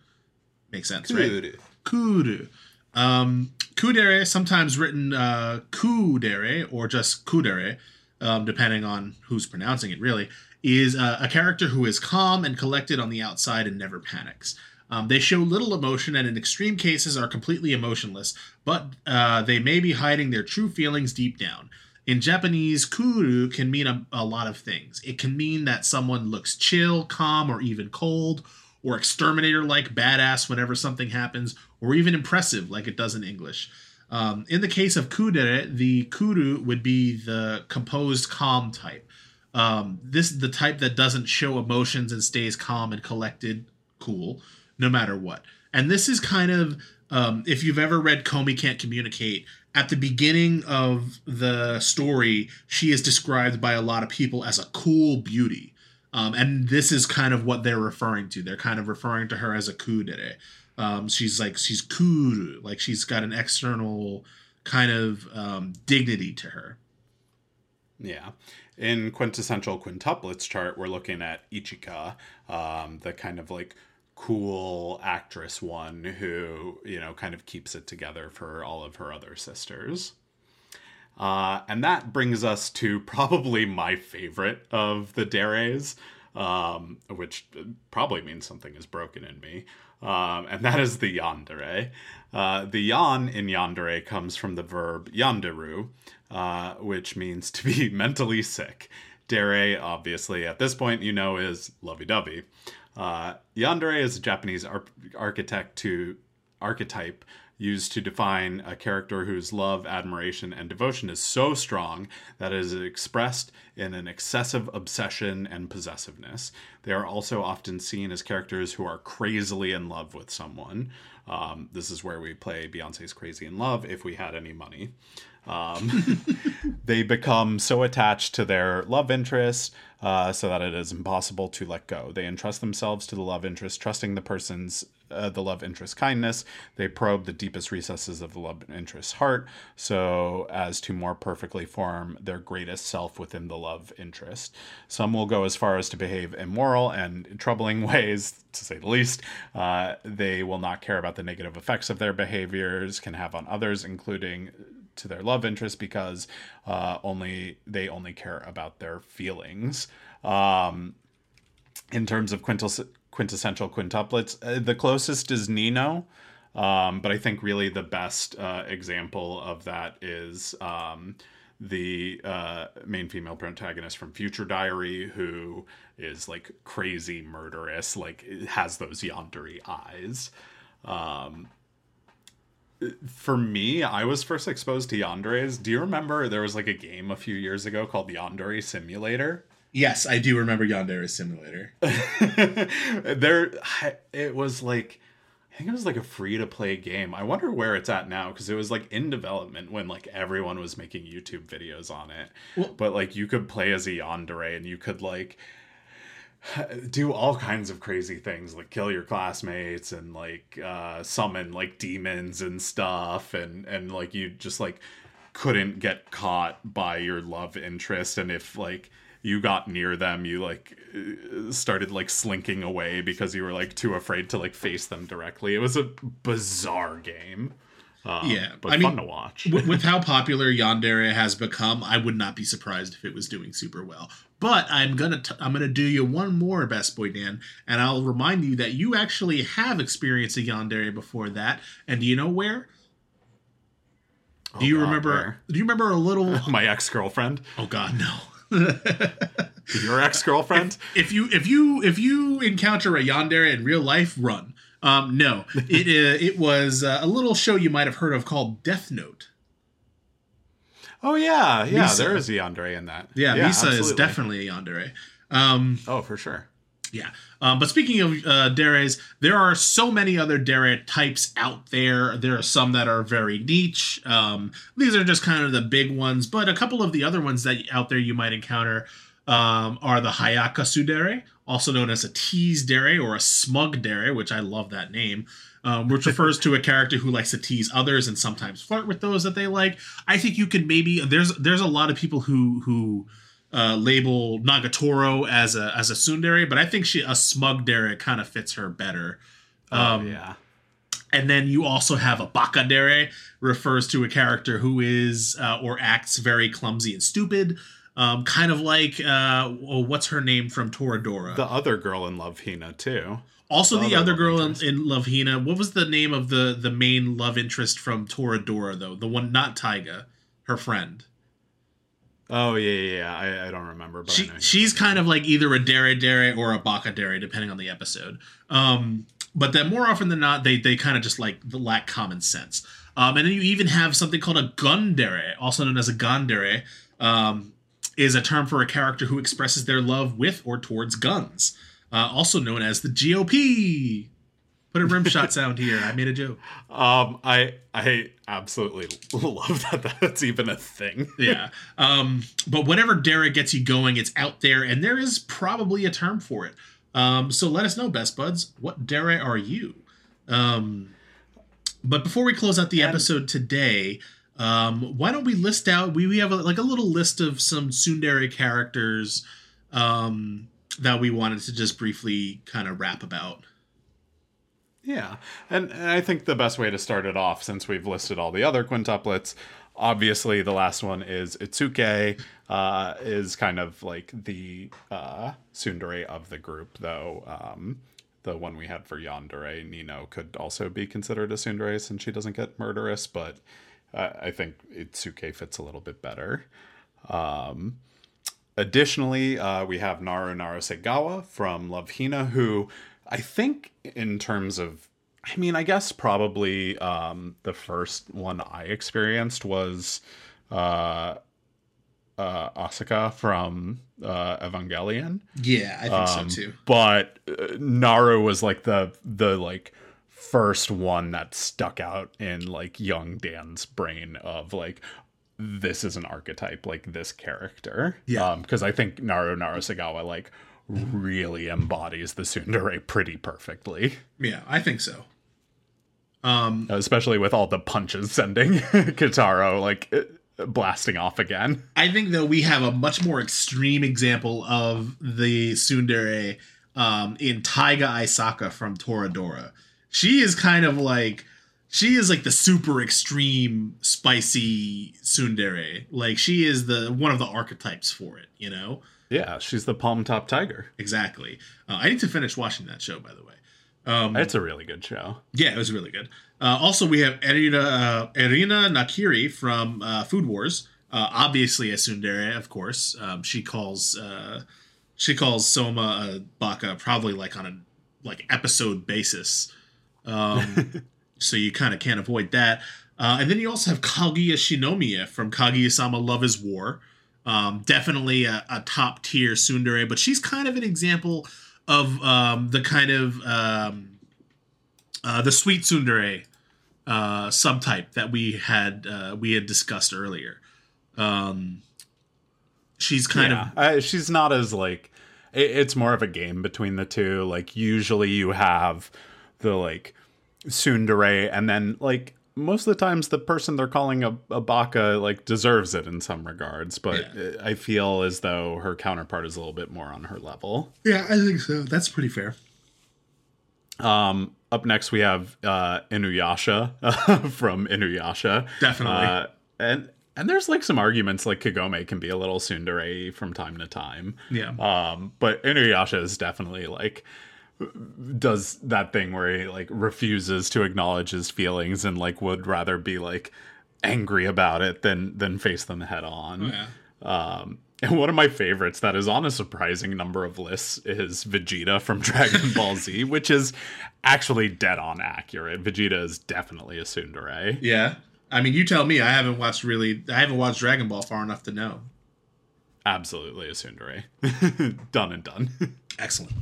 Makes sense, kuru. right? Kuru. Um, kudere, sometimes written uh, kudere or just kudere, um, depending on who's pronouncing it, really, is uh, a character who is calm and collected on the outside and never panics. Um, they show little emotion and in extreme cases are completely emotionless, but uh, they may be hiding their true feelings deep down. In Japanese, kuru can mean a, a lot of things. It can mean that someone looks chill, calm, or even cold, or exterminator like badass whenever something happens, or even impressive like it does in English. Um, in the case of kudere, the kuru would be the composed calm type. Um, this the type that doesn't show emotions and stays calm and collected, cool, no matter what. And this is kind of um, if you've ever read Komi Can't Communicate, at the beginning of the story, she is described by a lot of people as a cool beauty. Um, and this is kind of what they're referring to. They're kind of referring to her as a kudere. Um, she's like she's kuru, like she's got an external kind of um, dignity to her. Yeah. In quintessential quintuplets chart, we're looking at Ichika, um, the kind of like cool actress one who, you know, kind of keeps it together for all of her other sisters. Uh, and that brings us to [LAUGHS] probably my favorite of the Deres, um, which probably means something is broken in me. Um, and that is the yandere. Uh, the yan in yandere comes from the verb yanderu, uh, which means to be [LAUGHS] mentally sick. Dere, obviously, at this point, you know, is lovey dovey. Uh, yandere is a Japanese ar- architect to archetype used to define a character whose love, admiration, and devotion is so strong that it is expressed in an excessive obsession and possessiveness. They are also often seen as characters who are crazily in love with someone. Um, this is where we play Beyonce's Crazy in Love if we had any money. Um, [LAUGHS] they become so attached to their love interest uh, so that it is impossible to let go. They entrust themselves to the love interest, trusting the person's uh, the love interest kindness. They probe the deepest recesses of the love interest's heart, so as to more perfectly form their greatest self within the love interest. Some will go as far as to behave immoral and troubling [LAUGHS] ways, to say the least. Uh, they will not care about the negative effects of their behaviors can have on others, including to their love interest because uh, only they only care about their feelings. Um, in terms of quintus- quintessential quintuplets, uh, the closest is Nino. Um, but I think really the best uh, example of that is um, the uh, main female protagonist from Future Diary, who is like crazy murderous, like has those yandere eyes. Um, for me, I was first exposed to yanderes. Do you remember there was like a game a few years ago called *The Yandere Simulator? Yes, I do remember Yandere Simulator. [LAUGHS] there, it was like, I think it was like a free to play game. I wonder where it's at now because it was like in development when like everyone was making YouTube videos on it. Well, but like you could play as a yandere and you could like [SIGHS] do all kinds of crazy things like kill your classmates and like uh summon like demons and stuff and and like you just like couldn't get caught by your love interest and if like you got near them you like started like slinking away because you were like too afraid to like face them directly it was a bizarre game um, yeah but I fun mean, to watch with, with [LAUGHS] how popular yandere has become i would not be surprised if it was doing super well but I'm gonna t- I'm gonna do you one more, best boy Dan, and I'll remind you that you actually have experienced a yandere before that. And do you know where? Oh, do you God, remember? Where? Do you remember a little? [LAUGHS] My ex girlfriend. Oh God, no. Your ex girlfriend. If, if, you if you if you encounter a yandere in real life, run. Um, no, [LAUGHS] it uh, it was uh, a little show you might have heard of called Death Note. Oh yeah, yeah. Misa. There is a yandere in that. Yeah, yeah Misa absolutely. is definitely a yandere. Um, oh, for sure. Yeah. Um, but speaking of uh, deres, there are so many other dere types out there. There are some that are very niche. Um, these are just kind of the big ones, but a couple of the other ones that out there you might encounter um, are the Hayakasu Sudere, also known as a tease dere or a smug dere, which I love that name um, which refers to a character who likes to tease others and sometimes flirt with those that they like. I think you could maybe there's there's a lot of people who who uh, label Nagatoro as a as a tsundere, but I think she a smug dere kind of fits her better. Oh, um, oh, yeah. And then you also have a baka dere, refers to a character who is uh, or acts very clumsy and stupid. Um, kind of like uh, oh, what's her name from Toradora? The other girl in Love Hina too. Also, the, the other, girl in, in Love Hina. What was the name of the the main love interest from Toradora though? The one not Taiga, her friend. Oh yeah, yeah, yeah. I, I don't remember. But she, she's kind of like either a Dere Dere or a Baka Dere, depending on the episode. Um, but then more often than not, they they kind of just like lack common sense. Um, and then you even have something called a Gundere, also known as a Gandere, um, is a term for a character who expresses their love with or towards guns, uh, also known as the GOP. Put a rim shot sound here. I made a joke. Um, I I absolutely love that that's even a thing. yeah. Um, but whatever Dere gets you going, it's out there, and there is probably a term for it. Um, so let us know, best buds. What Dere are you? Um, but before we close out the episode today, um, why don't we list out? We, we have a, like a little list of some Tsundere characters um, that we wanted to just briefly kind of rap about. Yeah, and, and I think the best way to start it off, since we've listed all the other quintuplets, obviously the last one is Itsuki, uh, is kind of like the uh, tsundere of the group, though. Um, the one we had for Yandere, Nino, could also be considered a tsundere since she doesn't get murderous, but uh, I think Itsuki fits a little bit better. Um, additionally, uh, we have Naru Narusegawa from Love Hina, who I think in terms of I mean, I guess probably um, the first one I experienced was uh, uh, Asuka from uh, Evangelion. Yeah, I think Um, so too. But uh, Naru was like the the like first one that stuck out in like young Dan's brain of like this is an archetype like this character. Yeah. Um because I think Naru Narusegawa like really embodies the tsundere pretty perfectly, Yeah, I think so. Um, especially with all the punches sending [LAUGHS] Keitaro like uh, blasting off again. I think though we have a much more extreme example of the tsundere um, in Taiga Aisaka from Toradora. She is kind of like she is like the super extreme spicy tsundere. Like she is the one of the archetypes for it. You know Yeah, she's the palm top tiger. exactly. Uh, I need to finish watching that show by the way. Um, It's a really good show. Yeah, it was really good. Uh, also, we have Irina, uh, Erina Nakiri from uh, Food Wars. Uh, obviously, a tsundere, of course. Um, she calls uh, she calls Soma a baka probably like on a like episode basis. Um, [LAUGHS] so you kind of can't avoid that. Uh, and then you also have Kaguya Shinomiya from Kaguya-sama Love is War. Um, definitely a, a top tier tsundere, but she's kind of an example of um, the kind of um, uh, the sweet tsundere uh, subtype that we had uh, we had discussed earlier. Um, she's kind yeah. of uh, she's not as like it, it's more of a game between the two like usually you have the like tsundere and then like most of the times the person they're calling a, a baka like deserves it in some regards but Yeah. i feel as though her counterpart is a little bit more on her level yeah, I think so. That's pretty fair. um up next we have uh inuyasha [LAUGHS] from inuyasha Definitely. uh, and and there's like some arguments like kagome can be a little tsundere from time to time Yeah. Um, but Inuyasha is definitely like does that thing where he like refuses to acknowledge his feelings and like would rather be like angry about it than than face them head on. yeah. Um, and one of my favorites that is on a surprising number of lists is Vegeta from [LAUGHS] Dragon Ball Z, which is actually dead on accurate. Vegeta is definitely a tsundere. Yeah. I mean, you tell me. I haven't watched really. I haven't watched Dragon Ball far enough to know. Absolutely a tsundere. [LAUGHS] done and done. [LAUGHS] Excellent.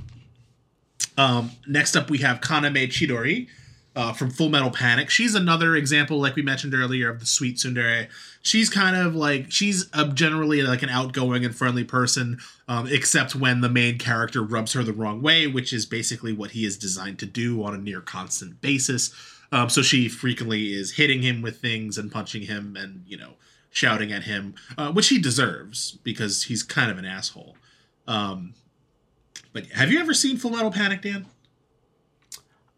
Um, next up, we have Kaname Chidori uh, from Full Metal Panic. She's another example, like we mentioned earlier, of the sweet tsundere. She's kind of like she's generally like an outgoing and friendly person, um, except when the main character rubs her the wrong way, which is basically what he is designed to do on a near constant basis. Um, so she frequently is hitting him with things and punching him and you know shouting at him, uh, which he deserves because he's kind of an asshole. Um, but have you ever seen Full Metal Panic, Dan?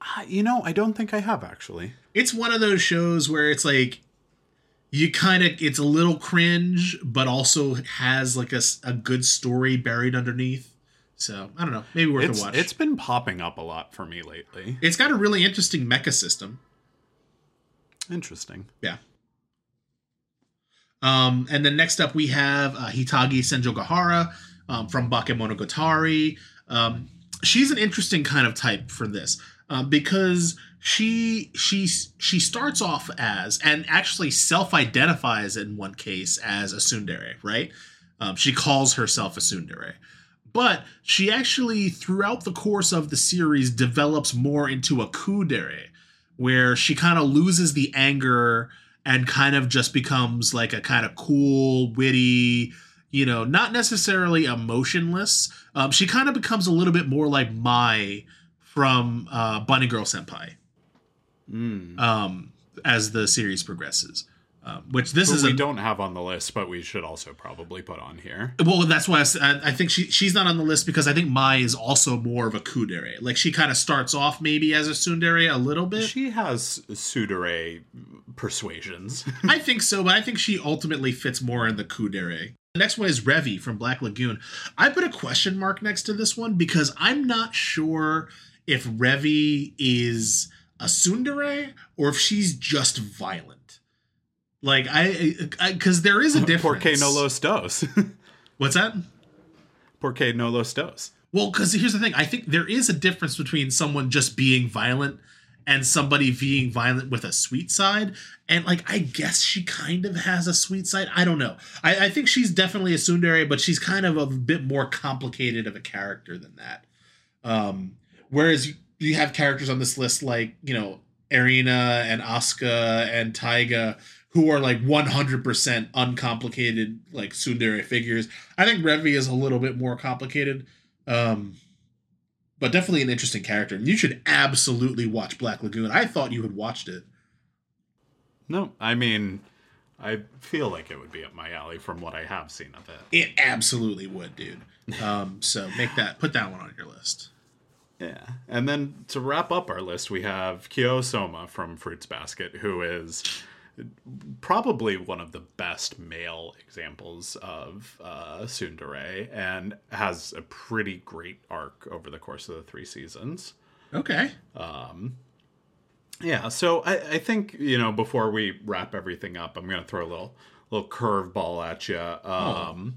Uh, you know, I don't think I have actually. It's one of those shows where it's like you kind of it's a little cringe, but also has like a good story buried underneath. So I don't know, maybe worth It's, a watch. it's been popping up a lot for me lately. it's got a really interesting mecha system. Interesting. Yeah. Um, and then next up we have uh, Hitagi Senjogahara um, from Bakemonogatari. Um, she's an interesting kind of type for this uh, because she she she starts off as and actually self-identifies in one case as a tsundere, right? Um, she calls herself a tsundere. But she actually, throughout the course of the series, develops more into a kudere, where she kind of loses the anger and kind of just becomes like a kind of cool, witty, you know, not necessarily emotionless. Um, she kind of becomes a little bit more like Mai from uh, Bunny Girl Senpai Mm. um, as the series progresses. Um, which this is we a, don't have on the list, but we should also probably put on here. well, that's why I think she she's not on the list because I think Mai is also more of a kudere. Like she kind of starts off maybe as a tsundere a little bit. She has tsundere persuasions. I [LAUGHS] think so, but I think she ultimately fits more in the kudere. The next one is Revy from Black Lagoon. I put a question mark next to this one because I'm not sure if Revy is a tsundere or if she's just violent. Like I, because there is a [LAUGHS] difference. Porque no los dos. [LAUGHS] What's that? Porque no los dos. Well, because here's the thing. I think there is a difference between someone just being violent and somebody being violent with a sweet side. And like, I guess she kind of has a sweet side. I don't know. I, I think she's definitely a tsundere, but she's kind of a bit more complicated of a character than that. Um, whereas you, you have characters on this list like you know Erina and Asuka and Taiga who are like 100% uncomplicated like tsundere figures. I think Revy is a little bit more complicated. Um but definitely an interesting character. And you should absolutely watch Black Lagoon. I thought you had watched it. No, I mean, I feel like it would be up my alley from what I have seen of it. It absolutely would, dude. Um so make that put that one on your list. Yeah. And then to wrap up our list, we have Kyo Soma from Fruits Basket, who is probably one of the best male examples of uh, Tsundere and has a pretty great arc over the course of the three seasons. Okay. Um, yeah, so I, I think you know before we wrap everything up, I'm gonna throw a little little curveball at you. Um,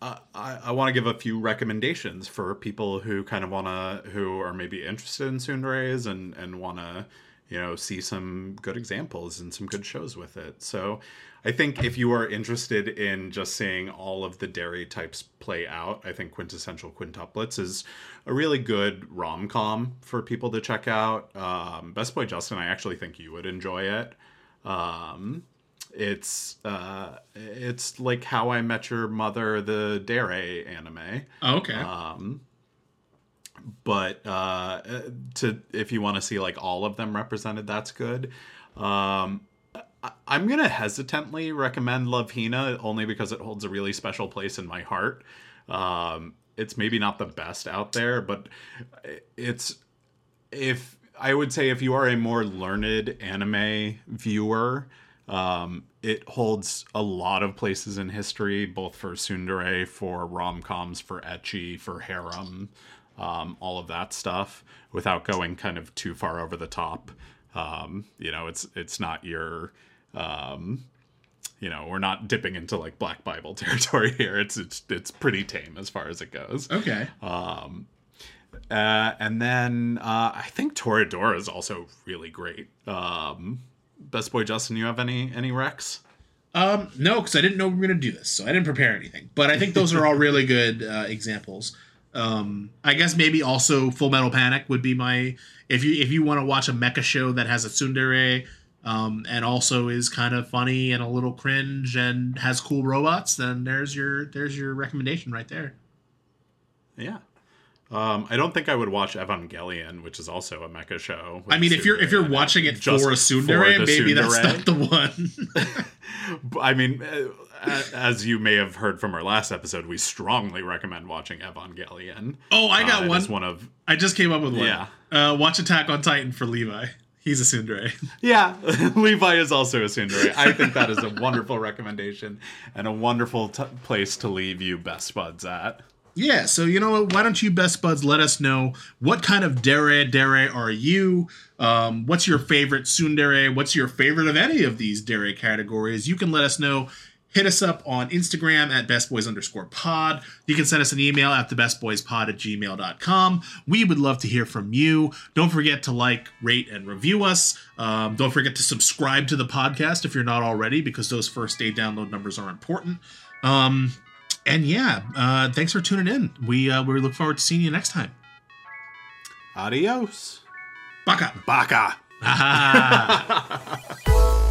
I, I want to give a few recommendations for people who kind of want to who are maybe interested in tsunderes and and want to you know see some good examples and some good shows with it. So I think if you are interested in just seeing all of the dere types play out, I think Quintessential Quintuplets is a really good rom com for people to check out. Um, Best Boy Justin, I actually think you would enjoy it. Um, it's uh, it's like How I Met Your Mother, the dere anime Oh, okay. um but uh to if you want to see like all of them represented that's good. Um I- i'm gonna hesitantly recommend love hina only because it holds a really special place in my heart. Um it's maybe not the best out there but it's if I would say if you are a more learned anime viewer, um, it holds a lot of places in history, both for tsundere, for rom coms, for ecchi, for harem, um, all of that stuff, without going kind of too far over the top. Um, you know, it's it's not your um, you know, we're not dipping into like Black Bible [LAUGHS] territory here. It's it's it's pretty tame as far as it goes. okay. Um, Uh, and then uh, I think Toradora is also really great. Um, Best Boy Justin, you have any any recs? Um, no, because I didn't know we were going to do this, so I didn't prepare anything. But I think those are all really good uh, examples. Um, I guess maybe also Full Metal Panic would be my if you if you want to watch a mecha show that has a tsundere, um, and also is kind of funny and a little cringe and has cool robots, then there's your there's your recommendation right there. Yeah. Um, I don't think I would watch Evangelion, which is also a mecha show. I mean, if you're if you're watching it for a tsundere, for maybe that's not the one. [LAUGHS] [LAUGHS] I mean, uh, as you may have heard from our last episode, we strongly recommend watching Evangelion. oh, I got Uh, one. one of I just came up with one. Yeah. Uh, watch Attack on Titan for Levi. He's a tsundere. [LAUGHS] Yeah, Levi is also a tsundere. I think that is a wonderful recommendation and a wonderful t- place to leave you best buds at. Yeah, so you know what? Why don't you best buds let us know what kind of dere dere are you? Um, what's your favorite tsundere? What's your favorite of any of these dere categories? You can let us know. Hit us up on Instagram at bestboys underscore pod. You can send us an email at thebestboyspod at gmail.com. We would love to hear from you. Don't forget to like, rate, and review us. Um, don't forget to subscribe to the podcast if you're not already, because those first day download numbers are important. Um, and yeah, uh, thanks for tuning in. We uh, we look forward to seeing you next time. Adios. Baka. Baka. [LAUGHS]